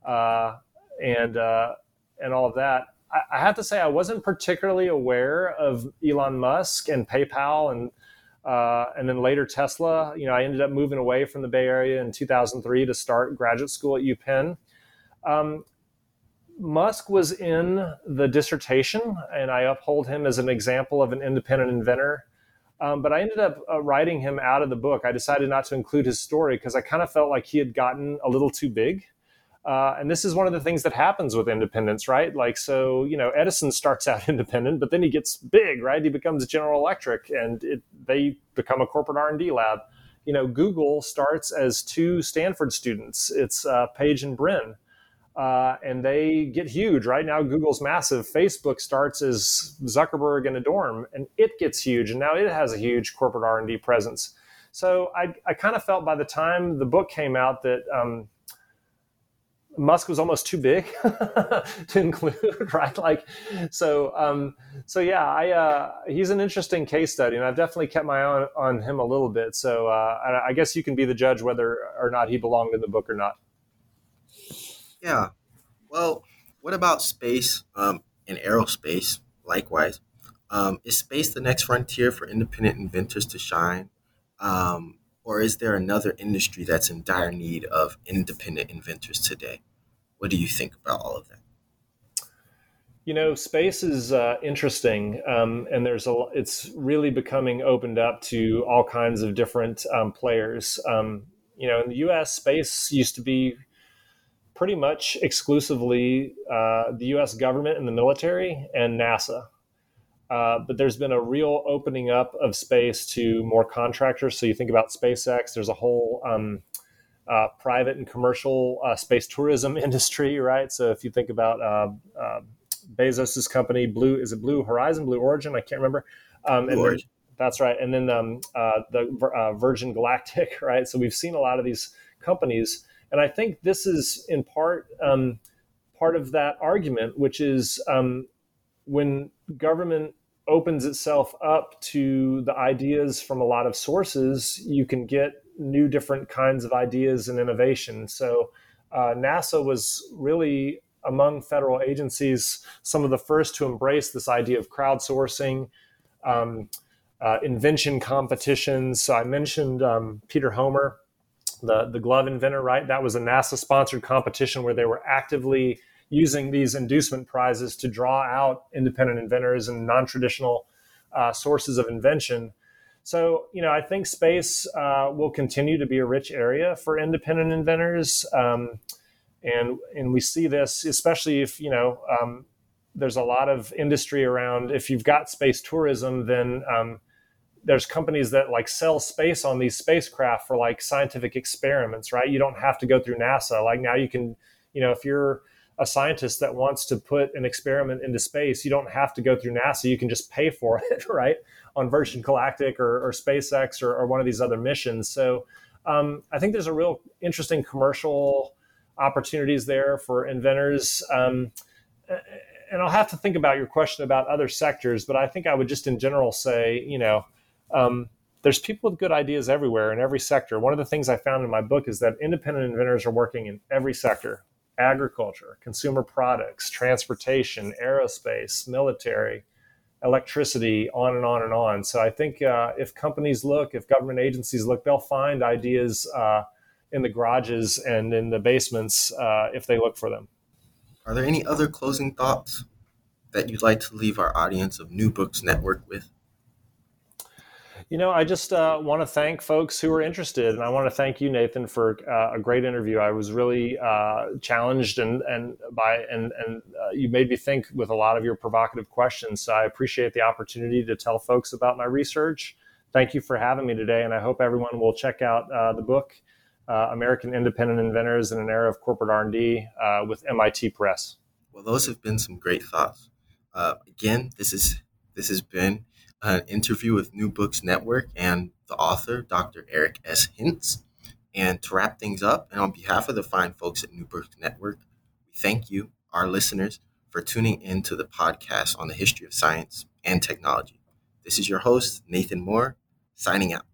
[SPEAKER 4] uh, and uh, and all of that. I, I, have to say, I wasn't particularly aware of Elon Musk and PayPal and Uh, and then later Tesla. You know, I ended up moving away from the Bay Area in 2003 to start graduate school at UPenn. Um, Musk was in the dissertation, and I uphold him as an example of an independent inventor. Um, but I ended up uh, writing him out of the book. I decided not to include his story because I kind of felt like he had gotten a little too big. Uh, and this is one of the things that happens with independence, right? Like, so, you know, Edison starts out independent, but then he gets big, right? He becomes General Electric and it, they become a corporate R&D lab. You know, Google starts as two Stanford students. It's uh, Page and Brin. Uh, and they get huge. Right now, Google's massive. Facebook starts as Zuckerberg in a dorm, and it gets huge, and now it has a huge corporate R and D presence. So I, I kind of felt by the time the book came out that um, Musk was almost too big to include, right? Like, so, um, so yeah, I, uh, he's an interesting case study, and I've definitely kept my eye on, on him a little bit. So, uh, I, I, guess you can be the judge whether or not he belonged in the book or not.
[SPEAKER 3] Yeah. Well, what about space um, and aerospace? Likewise, um, is space the next frontier for independent inventors to shine? Um, or is there another industry that's in dire need of independent inventors today? What do you think about all of that?
[SPEAKER 4] You know, space is uh, interesting, um, and there's a. It's really becoming opened up to all kinds of different um, players. Um, you know, in the U.S., space used to be pretty much exclusively uh, the U.S. government and the military and NASA. Uh, but there's been a real opening up of space to more contractors. So you think about SpaceX, there's a whole um, uh, private and commercial uh, space tourism industry, right? So if you think about uh, uh, Bezos's company, Blue, is it Blue Horizon, Blue Origin? I can't remember. Um,
[SPEAKER 3] Blue Origin.
[SPEAKER 4] that's right. And then um, the Virgin Galactic, right? So we've seen a lot of these companies. And I think this is in part um, part of that argument, which is um, when government opens itself up to the ideas from a lot of sources, you can get new different kinds of ideas and innovation. So uh, NASA was really among federal agencies some of the first to embrace this idea of crowdsourcing. Um, uh, invention competitions. So I mentioned um, Peter Homer, the, the glove inventor, right? That was a NASA sponsored competition where they were actively using these inducement prizes to draw out independent inventors and non-traditional uh, sources of invention. So, you know, I think space uh, will continue to be a rich area for independent inventors, um, and and we see this especially if you know um, there's a lot of industry around. If you've got space tourism, then um, there's companies that like sell space on these spacecraft for like scientific experiments, right? You don't have to go through NASA. Like now, you can, you know, if you're a scientist that wants to put an experiment into space, you don't have to go through NASA. You can just pay for it, right? On Virgin Galactic or, or SpaceX or, or, one of these other missions. So um, I think there's a real interesting commercial opportunities there for inventors. Um, and I'll have to think about your question about other sectors, but I think I would just in general say, you know, um, there's people with good ideas everywhere in every sector. One of the things I found in my book is that independent inventors are working in every sector agriculture, consumer products, transportation, aerospace, military, electricity, on and on and on. So I think uh, if companies look, if government agencies look, they'll find ideas uh, in the garages and in the basements uh, if they look for them.
[SPEAKER 3] Are there any other closing thoughts that you'd like to leave our audience of New Books Network with?
[SPEAKER 4] You know, I just uh, want to thank folks who are interested, and I want to thank you, Nathan, for uh, a great interview. I was really uh, challenged and and by and and uh, you made me think with a lot of your provocative questions. So I appreciate the opportunity to tell folks about my research. Thank you for having me today, and I hope everyone will check out uh, the book, uh, "American Independent Inventors in an Era of Corporate R&D" with MIT Press.
[SPEAKER 3] Well, those have been some great thoughts. again, this is this has been an interview with New Books Network and the author, Dr. Eric S. Hintz. And to wrap things up, and on behalf of the fine folks at New Books Network, we thank you, our listeners, for tuning in to the podcast on the history of science and technology. This is your host, Nathan Moore, signing out.